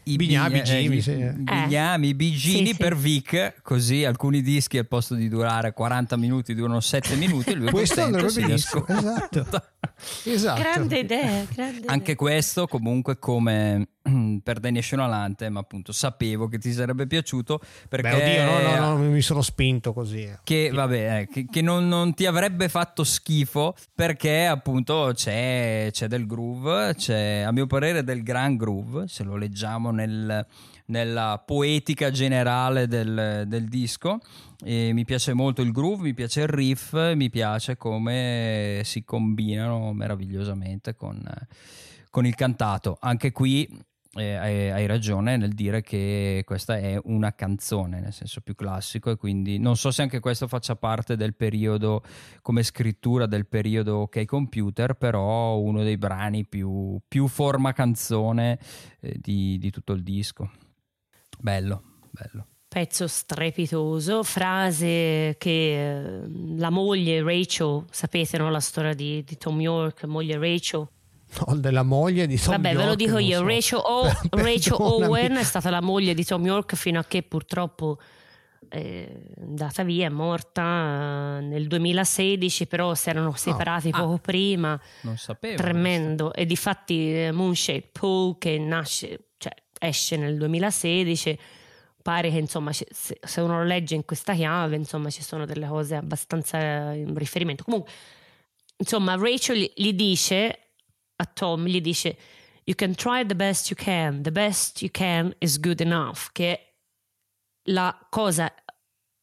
i bignami, bigini, sì.
bignami, bigini sì, per Vic, così alcuni dischi al posto di durare 40 minuti durano 7 minuti. Lui
questo andrebbe benissimo. Esatto. esatto.
Grande idea. Grande
Anche
idea.
questo, comunque, come per The National Anthem, appunto, sapevo che ti sarebbe piaciuto perché.
Beh, oddio, no, no, no, mi sono spinto così. Eh.
Che, vabbè, eh, che, che non, non, ti avrebbe fatto schifo perché, appunto, c'è, c'è del groove, c'è a mio parere del gran groove, se lo leggiamo nel, nella poetica generale del, del disco. E mi piace molto il groove, mi piace il riff, mi piace come si combinano meravigliosamente con, con il cantato. Anche qui eh, hai, hai, ragione nel dire che questa è una canzone nel senso più classico e quindi non so se anche questo faccia parte del periodo come scrittura del periodo OK Computer però uno dei brani più, più forma canzone eh, di, di tutto il disco bello bello
pezzo strepitoso, frase che eh, la moglie Rachel, sapete no, la storia di, di Tom York, moglie Rachel,
No, della moglie di Tom
Vabbè,
York.
ve lo dico io. So. Rachel, o- Rachel Owen è stata la moglie di Tom York fino a che purtroppo è andata via, è morta eh, nel 2016, però si erano separati oh. poco ah, prima.
Non sapevo.
Tremendo. E di fatti eh, Moonshade Pool che nasce, cioè esce nel 2016 pare che insomma se uno lo legge in questa chiave insomma ci sono delle cose abbastanza in riferimento. Comunque insomma Rachel gli dice a Tom gli dice You can try the best you can, the best you can is good enough, che la cosa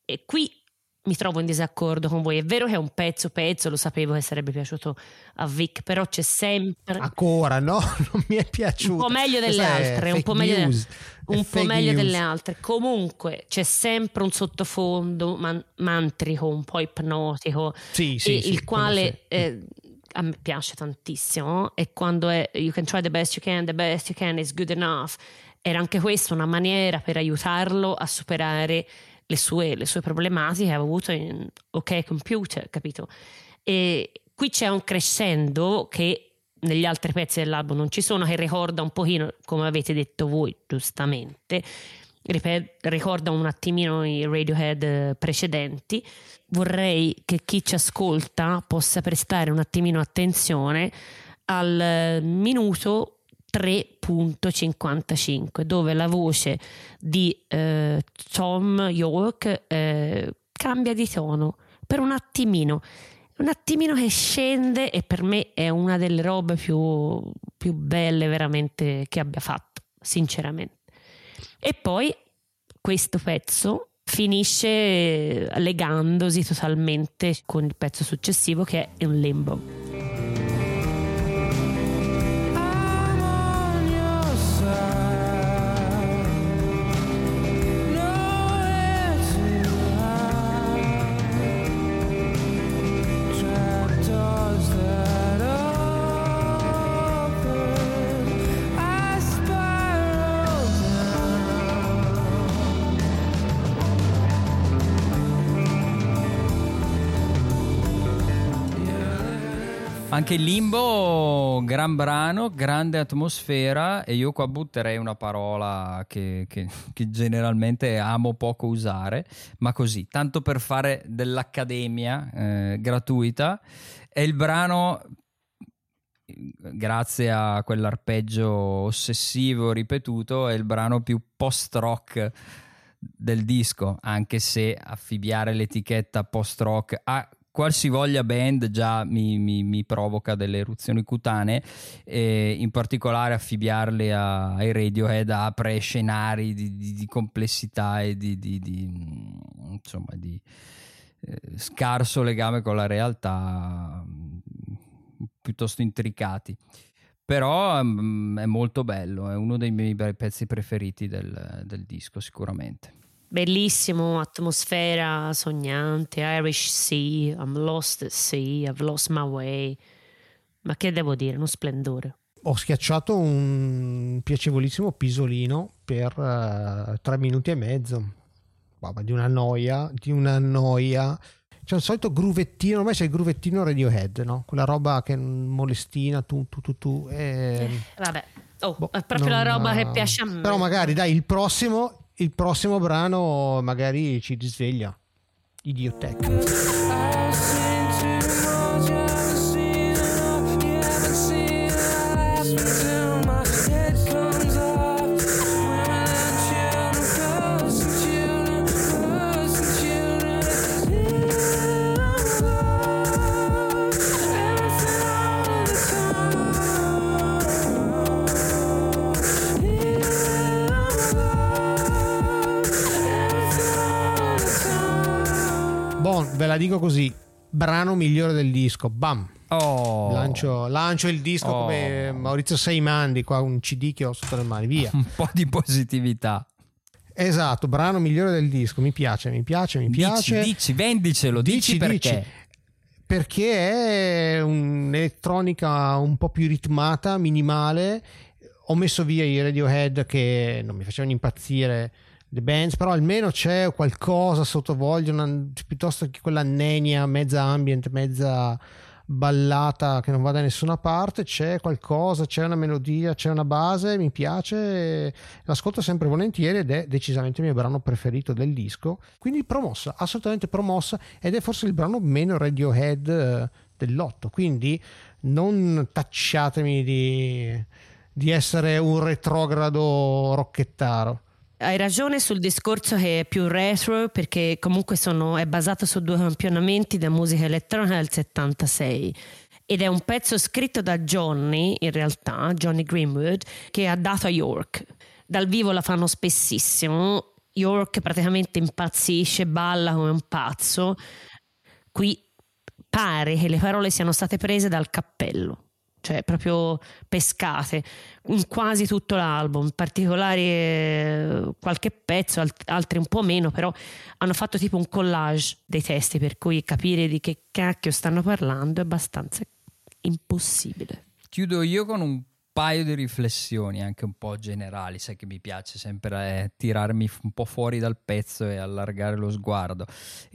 e qui mi trovo in disaccordo con voi. È vero che è un pezzo pezzo, lo sapevo che sarebbe piaciuto a Vic, però c'è sempre
ancora no, non mi è piaciuto.
Un po' meglio delle altre, un po' meglio, delle, un po meglio delle altre. Comunque c'è sempre un sottofondo man- mantrico, un po' ipnotico,
sì, sì, sì,
il quale eh, a me piace tantissimo e quando è you can try the best you can, the best you can is good enough era anche questa una maniera per aiutarlo a superare le sue, le sue problematiche che aveva avuto in OK Computer, capito? E qui c'è un crescendo che negli altri pezzi dell'album non ci sono, che ricorda un pochino, come avete detto voi giustamente, ricorda un attimino i Radiohead precedenti. Vorrei che chi ci ascolta possa prestare un attimino attenzione al minuto 3.55 dove la voce di eh, Tom York eh, cambia di tono per un attimino. Un attimino che scende e per me è una delle robe più, più belle veramente che abbia fatto sinceramente. E poi questo pezzo finisce legandosi totalmente con il pezzo successivo che è un limbo
Anche Limbo, gran brano, grande atmosfera e io qua butterei una parola che, che, che, generalmente amo poco usare, ma così, tanto per fare dell'accademia eh, gratuita. È il brano, grazie a quell'arpeggio ossessivo ripetuto, è il brano più post-rock del disco, anche se affibbiare l'etichetta post-rock a qualsivoglia band già mi, mi, mi, provoca delle eruzioni cutanee, e in particolare affibbiarle a, ai Radiohead apre scenari di, di, di complessità e di, di insomma, di eh, scarso legame con la realtà, piuttosto intricati. Però um, è molto bello, è uno dei miei pezzi preferiti del, del disco sicuramente.
Bellissimo, atmosfera sognante, Irish Sea, I'm lost at sea, I've lost my way. Ma che devo dire, uno splendore.
Ho schiacciato un piacevolissimo pisolino per uh, tre minuti e mezzo. Vabbè, di una noia, di una noia. C'è un solito gruvettino, ormai c'è il gruvettino Radiohead, no? Quella roba che molestina, tu, tu, tu, tu. E...
Eh, vabbè, oh, boh, è proprio non, la roba che piace a me.
Però magari, dai, il prossimo il prossimo brano magari ci risveglia. Idiotech. Così, brano migliore del disco, bam. Oh. Lancio, lancio, il disco oh. come Maurizio Seimandi, qua un CD che ho sotto le mani, via.
Un po' di positività.
Esatto, brano migliore del disco, mi piace, mi piace, mi piace.
Dici, dici vendicelo, dici, dici perché. Dici.
Perché è un'elettronica un po' più ritmata, minimale. Ho messo via i Radiohead che non mi facevano impazzire The Bands, però almeno c'è qualcosa sottovoglio, una, piuttosto che quella nenia mezza ambient, mezza ballata che non va da nessuna parte, c'è qualcosa, c'è una melodia, c'è una base, mi piace, l'ascolto sempre volentieri ed è decisamente il mio brano preferito del disco, quindi promossa, assolutamente promossa ed è forse il brano meno Radiohead eh, dell'otto, quindi non tacciatemi di, di essere un retrogrado rocchettaro.
Hai ragione sul discorso che è più retro perché comunque sono, è basato su due campionamenti da musica elettronica del 76 ed è un pezzo scritto da Johnny, in realtà, Johnny Greenwood, che ha dato a York. Dal vivo la fanno spessissimo. York praticamente impazzisce, balla come un pazzo. Qui pare che le parole siano state prese dal cappello cioè proprio pescate in quasi tutto l'album, in particolare eh, qualche pezzo, alt- altri un po' meno, però hanno fatto tipo un collage dei testi per cui capire di che cacchio stanno parlando è abbastanza impossibile.
Chiudo io con un paio di riflessioni anche un po' generali, sai che mi piace sempre eh, tirarmi un po' fuori dal pezzo e allargare lo sguardo.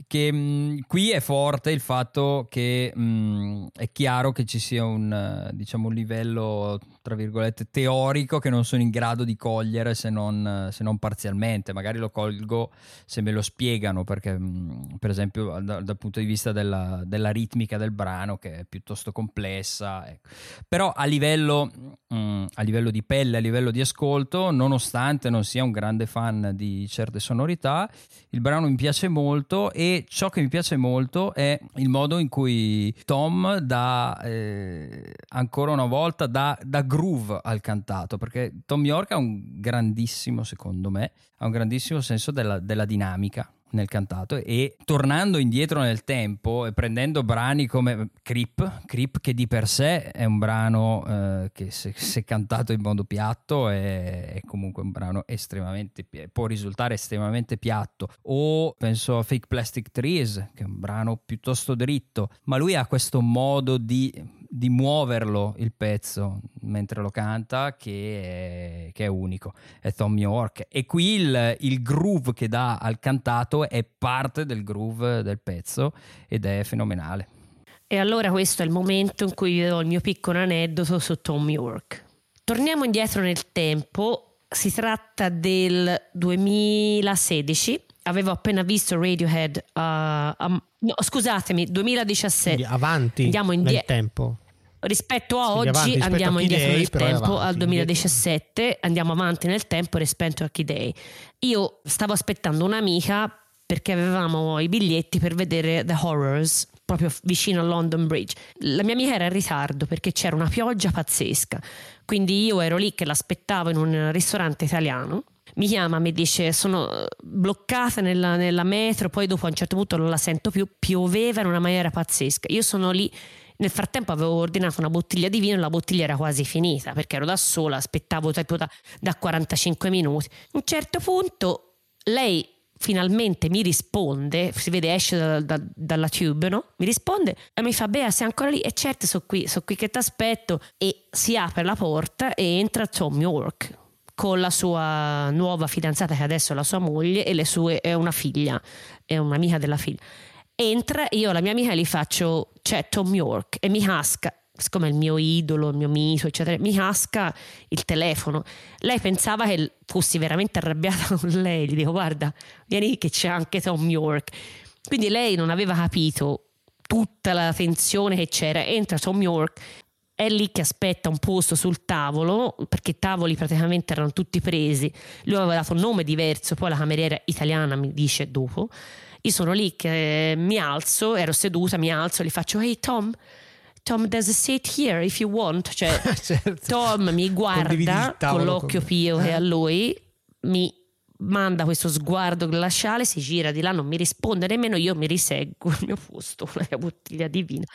Che mh, mm, qui è forte il fatto che mh, mm, è chiaro che ci sia un, diciamo, un livello tra virgolette teorico che non sono in grado di cogliere se non, se non parzialmente, magari lo colgo se me lo spiegano perché mh, mm, per esempio da, dal punto di vista della, della, ritmica del brano che è piuttosto complessa, ecco. però a livello mm, a livello di pelle, a livello di ascolto, nonostante non sia un grande fan di certe sonorità. Il brano mi piace molto e ciò che mi piace molto è il modo in cui Tom dà eh, ancora una volta da, da groove al cantato, perché Tom York ha un grandissimo, secondo me, ha un grandissimo senso della, della dinamica nel cantato e tornando indietro nel tempo e prendendo brani come Creep, Creep che di per sé è un brano eh, che se, se, cantato in modo piatto è, è, comunque un brano estremamente può risultare estremamente piatto. O penso a Fake Plastic Trees che è un brano piuttosto dritto ma lui ha questo modo di di muoverlo il pezzo mentre lo canta che è, che è unico, è Tom York. E qui il, il, groove che dà al cantato è parte del groove del pezzo ed è fenomenale.
E allora questo è il momento in cui vi do il mio piccolo aneddoto su Tom York. Torniamo indietro nel tempo, si tratta del 2016 avevo appena visto Radiohead uh, um, no, scusatemi 2017
Quindi avanti Andiamo indietro. nel tempo
rispetto a Quindi oggi andiamo indietro nel tempo avanti, al 2017 indietro. andiamo avanti nel tempo rispetto a Key Day io stavo aspettando un'amica perché avevamo i biglietti per vedere The Horrors proprio vicino a London Bridge la mia amica era in ritardo perché c'era una pioggia pazzesca quindi io ero lì che l'aspettavo in un ristorante italiano mi chiama, mi dice sono bloccata nella, nella metro, poi dopo a un certo punto non la sento più, pioveva in una maniera pazzesca. Io sono lì nel frattempo avevo ordinato una bottiglia di vino e la bottiglia era quasi finita perché ero da sola, aspettavo tipo da, da 45 minuti. A un certo punto lei finalmente mi risponde, si vede esce da, da, dalla tube, no? Mi risponde e mi fa Bea sei ancora lì? E certo sono qui, sono qui che ti aspetto e si apre la porta e entra Tom York con la sua nuova fidanzata che adesso è la sua moglie e sue è una figlia, è un'amica della figlia. Entra io alla mia amica gli faccio c'è Tom York e mi casca siccome è il mio idolo, il mio mito, eccetera, mi casca il telefono. Lei pensava che fossi veramente arrabbiata con lei. Gli dico, guarda, vieni che c'è anche Tom York. Quindi lei non aveva capito tutta la tensione che c'era. Entra Tom York, è lì che aspetta un posto sul tavolo, perché i tavoli praticamente erano tutti presi. Lui aveva dato un nome diverso, poi la cameriera italiana mi dice dopo. Io sono lì che mi alzo, ero seduta, mi alzo e gli faccio Hey Tom, Tom, there's a seat here if you want. Cioè, certo. Tom mi guarda con l'occhio con... pio che eh. a lui mi manda questo sguardo glaciale, si gira di là, non mi risponde nemmeno io, mi riseggo al mio posto, una bottiglia di vino.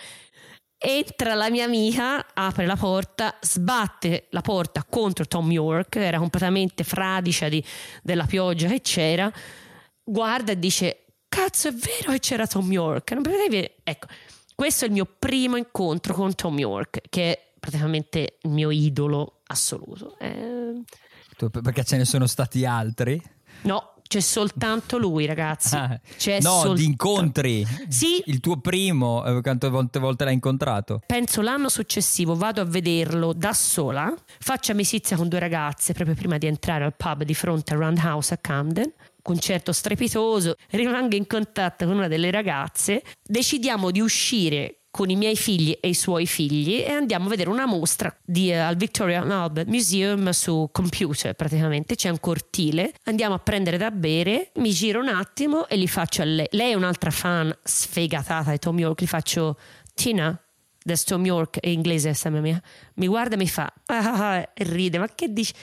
Entra la mia amica, apre la porta, sbatte la porta contro Tom York, era completamente fradicia di, della pioggia che c'era, guarda e dice cazzo è vero che c'era Tom York. Ecco, questo è il mio primo incontro con Tom York, che è praticamente il mio idolo assoluto. Eh...
Perché ce ne sono stati altri?
No, c'è soltanto lui, ragazzi. Ah,
c'è no, soltanto... di incontri.
Sì.
Il tuo primo, eh, quante volte, volte l'hai incontrato?
Penso l'anno successivo vado a vederlo da sola, faccio amicizia con due ragazze proprio prima di entrare al pub di fronte a Roundhouse a Camden concerto strepitoso, rimango in contatto con una delle ragazze, decidiamo di uscire con i miei figli e i suoi figli e andiamo a vedere una mostra di, uh, al Victoria Albert Museum su computer praticamente c'è un cortile andiamo a prendere da bere mi giro un attimo e gli faccio a lei. Lei è un'altra fan sfegatata di Tom York gli faccio Tina da Tom York è inglese mia. Mi guarda e mi fa ah, ah, e ride ma che dici?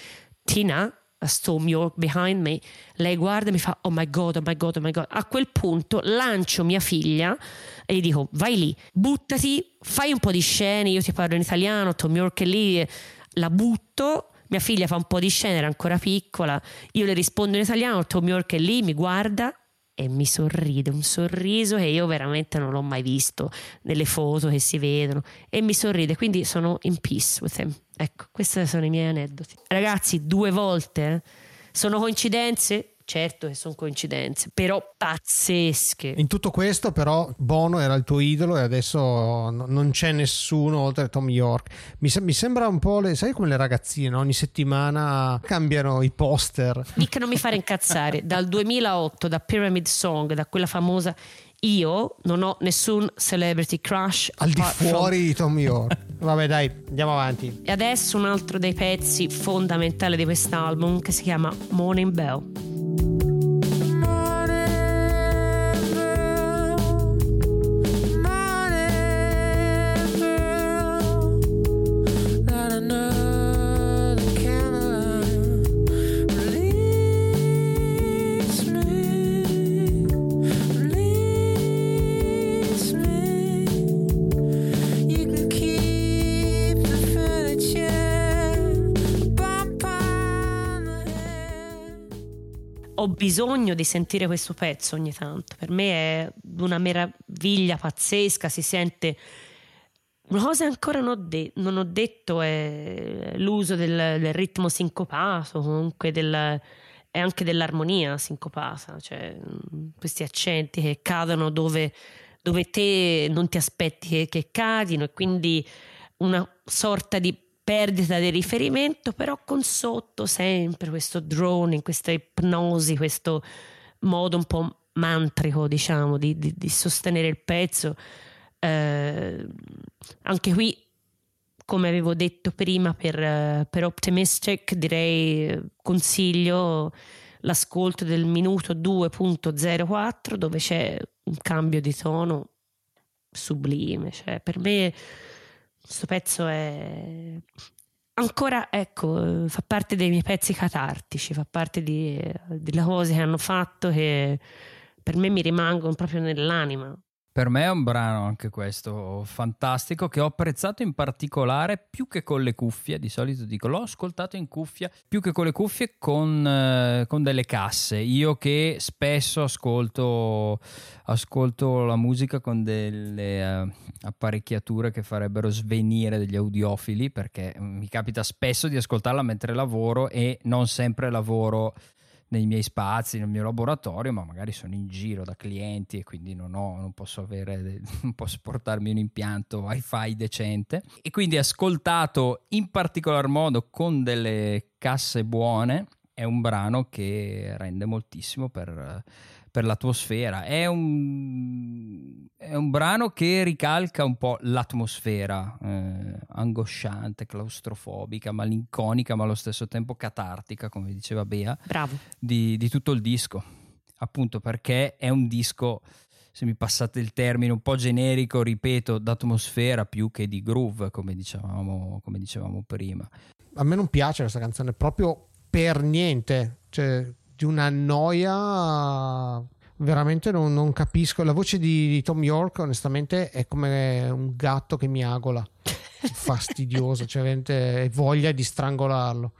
Tina Storm York behind me, lei guarda e mi fa oh my god, oh my god, oh my god. A quel punto lancio mia figlia e gli dico vai lì, buttati, fai un po' di scene, io ti parlo in italiano, Tom York è lì, la butto, mia figlia fa un po' di scene, era ancora piccola, io le rispondo in italiano, Tom York è lì, mi guarda e mi sorride, un sorriso che io veramente non l'ho mai visto nelle foto che si vedono e mi sorride, quindi sono in peace with him. Ecco, questi sono i miei aneddoti. Ragazzi, due volte eh? sono coincidenze? Certo che sono coincidenze, però pazzesche.
In tutto questo, però, Bono era il tuo idolo e adesso non c'è nessuno oltre a Tom York. Mi, se- mi sembra un po', le- sai come le ragazzine, ogni settimana cambiano i poster.
Mica non mi fare incazzare. Dal 2008, da Pyramid Song, da quella famosa io non ho nessun celebrity crush
al di fuori from... di Tom York Vabbè, dai, andiamo avanti.
E adesso un altro dei pezzi fondamentali di quest'album che si chiama Morning Bell. Bisogno di sentire questo pezzo ogni tanto. Per me è una meraviglia pazzesca, si sente... Una cosa ancora non ho, de- non ho detto è l'uso del, del ritmo sincopato, comunque del, e anche dell'armonia sincopata, cioè questi accenti che cadono dove, dove te non ti aspetti che, che cadino e quindi una sorta di perdita di riferimento, però con sotto sempre questo droning, questa ipnosi, questo modo un po' mantrico, diciamo, di, di, di sostenere il pezzo. Eh, anche qui, come avevo detto prima, per, per Optimistic, direi consiglio l'ascolto del minuto 2.04 dove c'è un cambio di tono sublime. Cioè, per me questo pezzo è ancora, ecco, fa parte dei miei pezzi catartici, fa parte di, delle cose che hanno fatto che per me mi rimangono proprio nell'anima.
Per me è un brano anche questo fantastico che ho apprezzato in particolare più che con le cuffie, di solito dico l'ho ascoltato in cuffia più che con le cuffie con, eh, con delle casse. Io che spesso ascolto, ascolto la musica con delle uh, apparecchiature che farebbero svenire degli audiofili perché mi capita spesso di ascoltarla mentre lavoro e non sempre lavoro nei miei spazi, nel mio laboratorio, ma magari sono in giro da clienti e quindi non, ho, non posso avere, non posso portarmi un impianto wifi decente. E quindi ascoltato in particolar modo con delle casse buone, è un brano che rende moltissimo per per l'atmosfera. È un, è un brano che ricalca un po' l'atmosfera eh, angosciante, claustrofobica, malinconica, ma allo stesso tempo catartica, come diceva Bea, di, di tutto il disco. Appunto perché è un disco se mi passate il termine, un po' generico, ripeto, d'atmosfera più che di groove, come dicevamo, come dicevamo prima.
A me non piace questa canzone proprio per niente. Cioè, di una noia veramente non, non, capisco. La voce di, di, Tom York, onestamente, è come un gatto che miagola. Fastidioso, cioè veramente voglia di strangolarlo.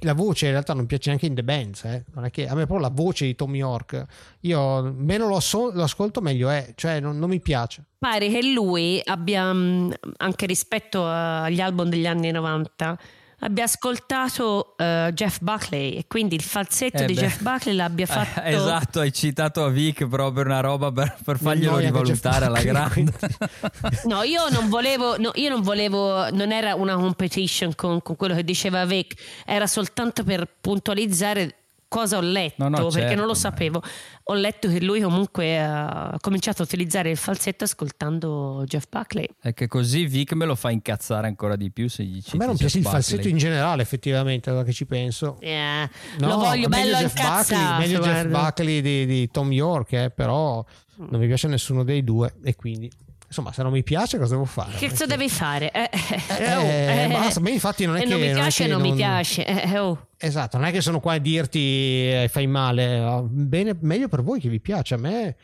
La voce in realtà non piace neanche in The Bands, eh. non è che a me proprio la voce di Tom York, io meno lo, so, lo ascolto meglio è, cioè non, non, mi piace.
Pare che lui abbia, anche rispetto agli album degli anni 90, abbia ascoltato uh, Jeff Buckley e quindi il falsetto eh di Jeff Buckley l'abbia fatto.
Eh, esatto, hai citato a Vic proprio una roba per, per farglielo rivalutare alla grande.
no, io non volevo, no, io non volevo, non era una competition con, con quello che diceva Vic, era soltanto per puntualizzare cosa ho letto, no, no, perché certo, non lo sapevo. Ho letto che lui comunque ha cominciato a utilizzare il falsetto ascoltando Jeff Buckley.
E che così Vic me lo fa incazzare ancora di più se gli
A me non piace il falsetto in generale, effettivamente, ora che ci penso.
Yeah. No, lo voglio bello
Jeff Buckley, meglio Jeff Buckley di, di Tom York, eh, però non mi piace nessuno dei due e quindi insomma, se non mi piace, cosa devo fare?
Che cosa devi fare? Eh,
eh, eh, oh, eh, basta. Ma infatti non è che.
Non mi piace, non,
non
mi piace. Eh, oh.
Esatto, non è che sono qua a dirti eh, fai male. Bene, meglio per voi che vi piace. A me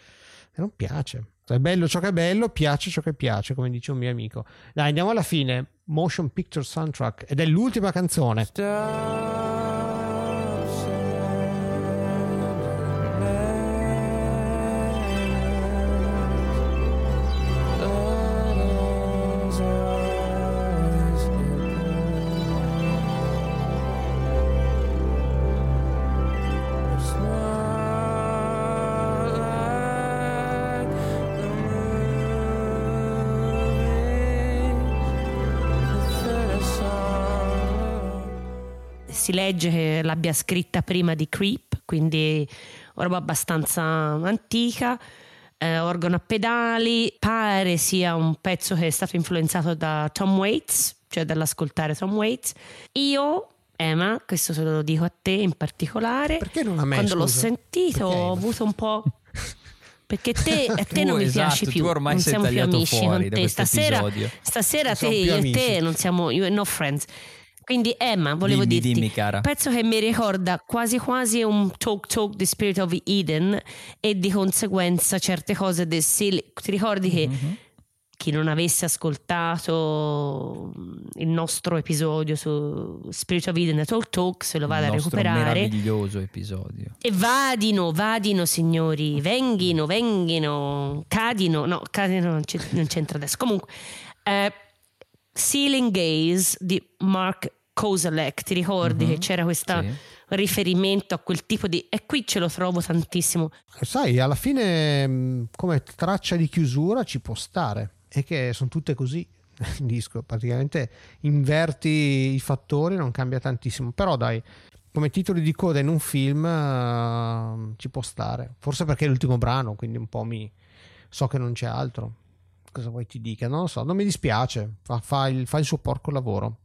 non piace. È bello ciò che è bello, piace ciò che piace, come dice un mio amico. Dai, andiamo alla fine. Motion Picture Soundtrack ed è l'ultima canzone. Stop.
Si legge che l'abbia scritta prima di Creep, quindi roba abbastanza antica. eh, organo a pedali, pare sia un pezzo che è stato influenzato da Tom Waits, cioè dall'ascoltare Tom Waits. Io Emma, questo se lo dico a te in particolare.
Perché non a me?
Quando
scusa?
l'ho sentito
Perché?
ho avuto un po'. Perché te, a te
Tu,
non mi
esatto,
piaci
tu
più.
ormai
non
sei
siamo più amici
fuori
con te. Stasera, stasera te io e te non siamo you're no friends. Quindi Emma, volevo
Dimmi,
dirti,
dimmi, cara.
un pezzo che mi ricorda quasi quasi un talk talk di Spirit of Eden e di conseguenza certe cose del Seal. Ti ricordi che
Mhm.
chi non avesse ascoltato il nostro episodio su Spirit of Eden e Talk Talk se lo vada a recuperare.
meraviglioso episodio.
E vadino, vadino signori, venghino, venghino, cadino, no, cadino non c'entra adesso. Comunque, eh, Ceiling Gaze di Mark Kozelek, ti ricordi
Mhm,
che c'era questo
sì.
riferimento a quel tipo di... E qui ce lo trovo tantissimo.
Sai, alla fine mh, come traccia di chiusura ci può stare. È che sono tutte così. Il disco praticamente inverti i fattori, non cambia tantissimo. Però dai, come titoli di coda in un film eh, ci può stare. Forse perché è l'ultimo brano, quindi un po' mi so che non c'è altro. Cosa vuoi ti dica? Non lo so, non mi dispiace. Fa, fa il, fa il suo porco lavoro.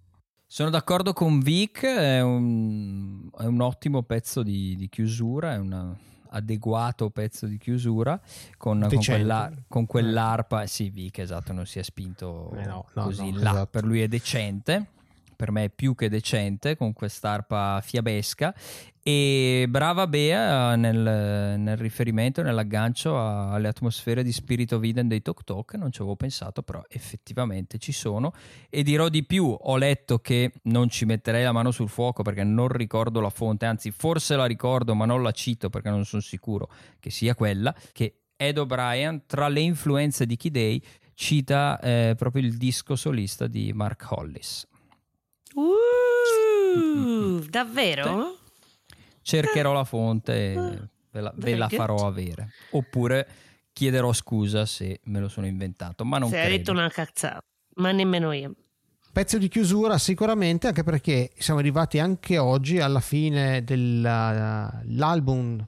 Sono d'accordo con Vic, è un, è un ottimo pezzo di, di chiusura, è un adeguato pezzo di chiusura con, con, quella- con quell'arpa. Sì, Vic, esatto, non si è spinto
Eh no, no,
così
no,
là.
esatto.
Per lui è decente, per me è più che decente con quest'arpa fiabesca. E brava Bea nel, nel riferimento, nell'aggancio a- alle atmosfere di Spirit of Eden dei Tok Tok. Non ci avevo pensato, però effettivamente ci sono. E dirò di più: ho letto che non ci metterei la mano sul fuoco perché non ricordo la fonte, anzi, forse la ricordo, ma non la cito perché non sono sicuro che sia quella. Che Ed O'Brien, tra le influenze di Key Day, cita eh, proprio il disco solista di Mark Hollis.
Uh, davvero?
cercherò la fonte e ve la, ve la farò avere. Oppure chiederò scusa se me lo sono inventato, ma non
Se hai
credo.
detto una cazzata, ma nemmeno io.
Pezzo di chiusura sicuramente anche perché siamo arrivati anche oggi alla fine dell'album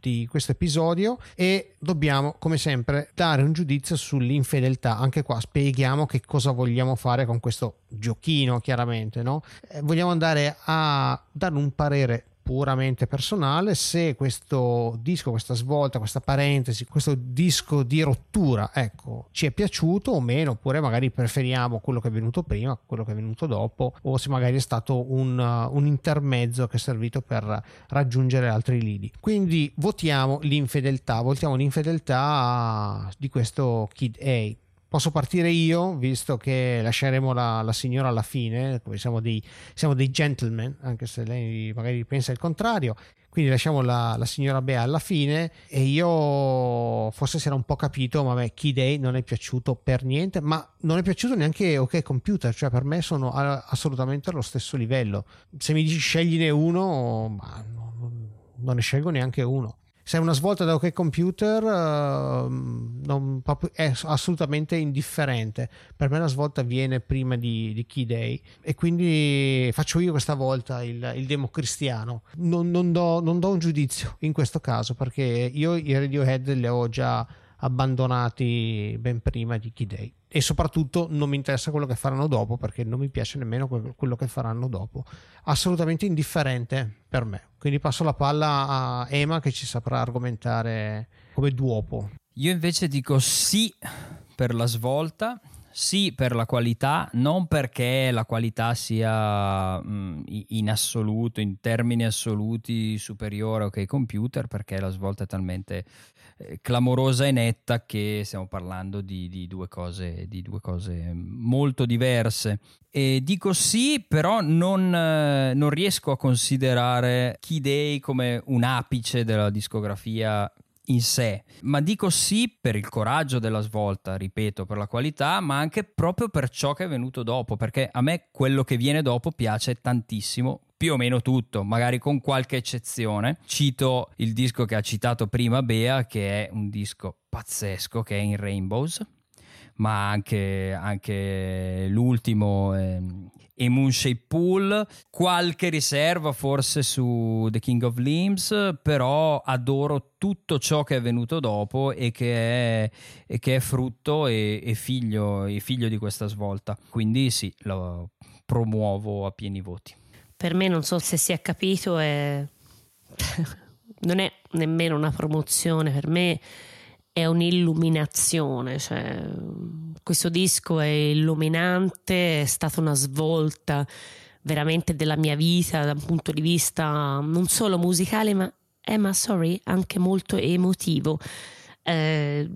di questo episodio e dobbiamo come sempre dare un giudizio sull'infedeltà anche qua spieghiamo che cosa vogliamo fare con questo giochino chiaramente no? Eh, vogliamo andare a dare un parere puramente personale se questo disco, questa svolta, questa parentesi, questo disco di rottura, ecco, ci è piaciuto o meno, oppure magari preferiamo quello che è venuto prima, quello che è venuto dopo, o se magari è stato un, uh, un intermezzo che è servito per raggiungere altri lidi. Quindi votiamo l'infedeltà, votiamo l'infedeltà di questo Kid A. Posso partire io, visto che lasceremo la, la signora alla fine, siamo dei, siamo dei gentleman, anche se lei magari pensa il contrario. Quindi lasciamo la, la signora Bea alla fine e io forse si era un po' capito, ma me Key Day non è piaciuto per niente, ma non è piaciuto neanche OK Computer, cioè per me sono assolutamente allo stesso livello. Se mi dici scegliene uno, ma no- non- non ne scelgo neanche uno. Se è una svolta da OK Computer ehm, non- è assolutamente indifferente. Per me la svolta viene prima di, di Key Day e quindi faccio io questa volta il, il democristiano. Non, non do, non do un giudizio in questo caso perché io i Radiohead li ho già abbandonati ben prima di Key Day. E soprattutto non mi interessa quello che faranno dopo perché non mi piace nemmeno que- quello che faranno dopo. Assolutamente indifferente per me. Quindi passo la palla a Ema che ci saprà argomentare come duopo.
Io invece dico sì per la svolta, sì per la qualità, non perché la qualità sia i- in assoluto, in termini assoluti superiore a OK Computer, perché la svolta è talmente eh, clamorosa e netta che stiamo parlando di, di due cose, di due cose molto diverse. E dico sì, però non, eh, non riesco a considerare Key Day come un apice della discografia in sé, ma dico sì per il coraggio della svolta, ripeto, per la qualità, ma anche proprio per ciò che è venuto dopo, perché a me quello che viene dopo piace tantissimo, più o meno tutto, magari con qualche eccezione. Cito il disco che ha citato prima Bea, che è un disco pazzesco, che è in Rainbows. Ma anche, anche l'ultimo eh, e Moonshape Pool, qualche riserva forse su The King of Limbs, però adoro tutto ciò che è venuto dopo e che è, e che è frutto e, e, figlio, e figlio di questa svolta. Quindi sì, lo promuovo a pieni voti.
Per me non so se si è capito, è... non è nemmeno una promozione, per me è un'illuminazione, cioè, questo disco è illuminante, è stata una svolta veramente della mia vita da un punto di vista non solo musicale ma, eh, ma sorry, anche molto emotivo. Eh,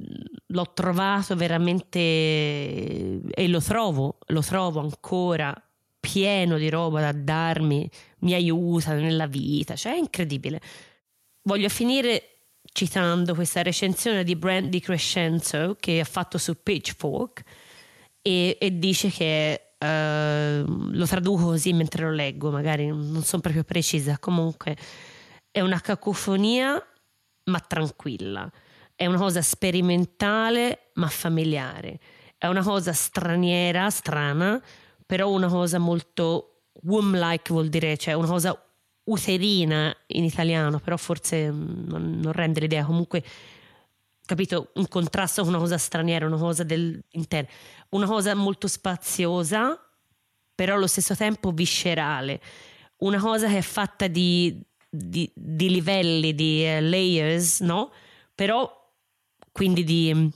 l'ho trovato veramente e lo trovo, lo trovo ancora pieno di roba da darmi, mi aiuta nella vita, cioè è incredibile. Voglio finire citando questa recensione di Brent Di Crescenzo che ha fatto su Pitchfork e, e dice che uh, lo traduco così mentre lo leggo, magari non sono proprio precisa, comunque è una cacofonia ma tranquilla, è una cosa sperimentale ma familiare, è una cosa straniera, strana, però una cosa molto womb-like vuol dire, cioè una cosa uterina in italiano, però forse mm, non, non rende l'idea. Comunque, capito, un contrasto con una cosa straniera, una cosa dell'interno, una cosa molto spaziosa, però allo stesso tempo viscerale, una cosa che è fatta di, di, di livelli, di uh, layers, no? Però quindi di mm,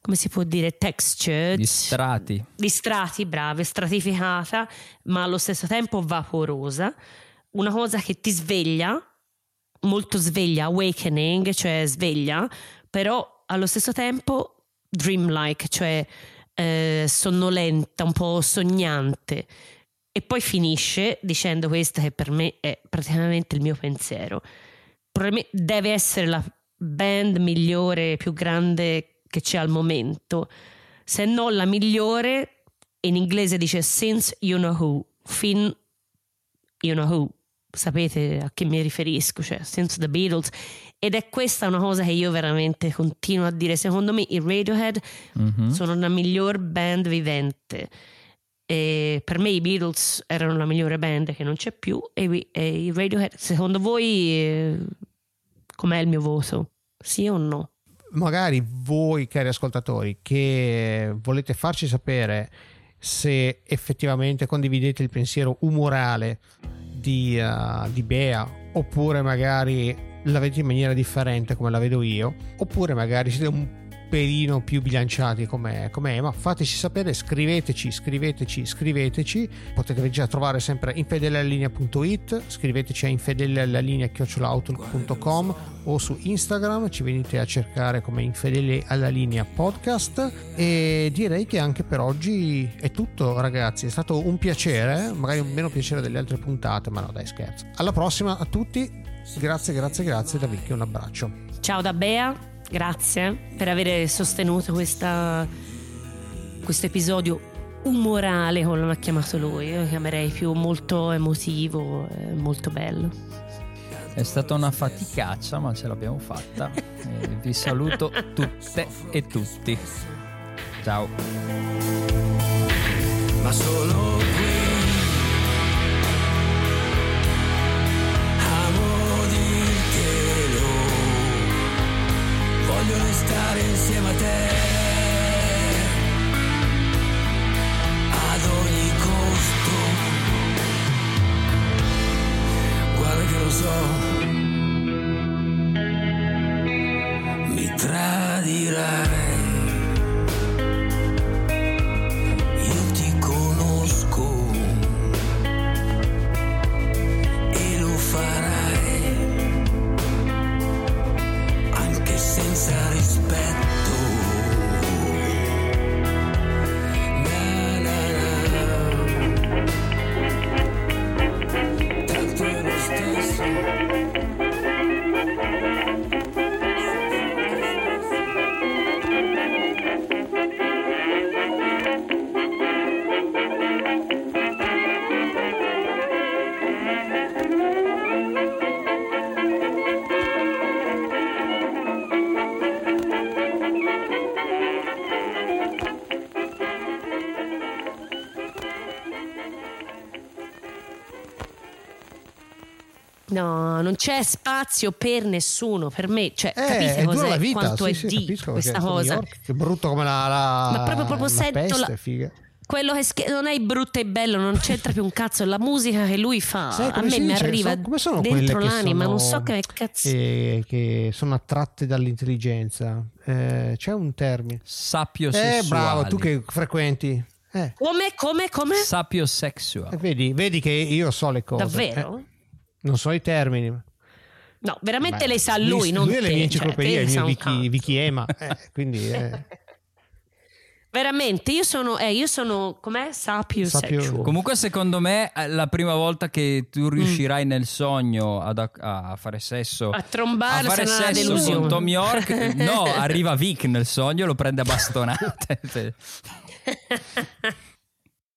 come si può dire, texture.
Di strati.
Di strati, brave, stratificata, ma allo stesso tempo vaporosa una cosa che ti sveglia, molto sveglia, awakening, cioè sveglia, però allo stesso tempo dreamlike, cioè eh, sonnolenta, un po' sognante. E poi finisce dicendo questa che per me è praticamente il mio pensiero. Deve essere la band migliore, più grande che c'è al momento. Se non la migliore, in inglese dice since you know who, fin you know who sapete a che mi riferisco, cioè senza The Beatles. Ed è questa una cosa che io veramente continuo a dire. Secondo me i Radiohead mm-hmm. sono la miglior band vivente. E per me i Beatles erano la migliore band che non c'è più e, e i Radiohead, secondo voi eh, com'è il mio voto? Sì o no?
Magari voi cari ascoltatori che volete farci sapere se effettivamente condividete il pensiero umorale di, uh, di Bea oppure magari la vedete in maniera differente come la vedo io oppure magari siete un pelino più bilanciati come, come ma fateci sapere, scriveteci, scriveteci, scriveteci. Potete già trovare sempre infedeleallinea.it, scriveteci a infedeleallinea.com o su Instagram, ci venite a cercare come Infedele alla linea podcast e direi che anche per oggi è tutto ragazzi, è stato un piacere, magari un meno piacere delle altre puntate, ma no dai scherzo. Alla prossima a tutti, grazie, grazie, grazie da Vicky, un abbraccio.
Ciao da Bea. Grazie per aver sostenuto questa, questo episodio umorale, come l'ha chiamato lui. Io lo chiamerei più molto emotivo, molto bello.
È stata una faticaccia, ma ce l'abbiamo fatta. vi saluto tutte e tutti. Ciao.
No, non c'è spazio per nessuno, per me. Cioè,
Eh,
capite cos'è?
la vita,
Quanto
sì,
è
sì,
deep questa cosa.
York, che brutto come la, la
Ma proprio- proprio
la
sento
peste,
la-
figa.
Quello che sch- non è brutto e bello, non c'entra più un cazzo, è la musica che lui fa.
Sai
A me mi
dice?
arriva
So- come sono
dentro l'anima, non
sono-
so che cazzo.
eh, che sono attratte dall'intelligenza. Eh, c'è un termine.
Sapio
Eh,
sessuale.
bravo, tu che frequenti. Eh,
Come, come, come?
Sapio
eh,
sexual.
vedi, vedi che io so le cose.
Davvero?
Non so i termini.
No, veramente
Beh,
lei sa lui, non
lui è
te.
le mie
cioè,
enciclopedie,
te
il mio wikiema. Eh, quindi eh,
Veramente, io sono, eh, io sono, com'è? Sapio,
Sapio-.
Comunque, secondo me, eh, la prima volta che
Mm.
tu riuscirai nel sogno ad a, a fare sesso,
A trombare
a fare sesso con Tom York, no, arriva Vic nel sogno, lo prende a bastonate.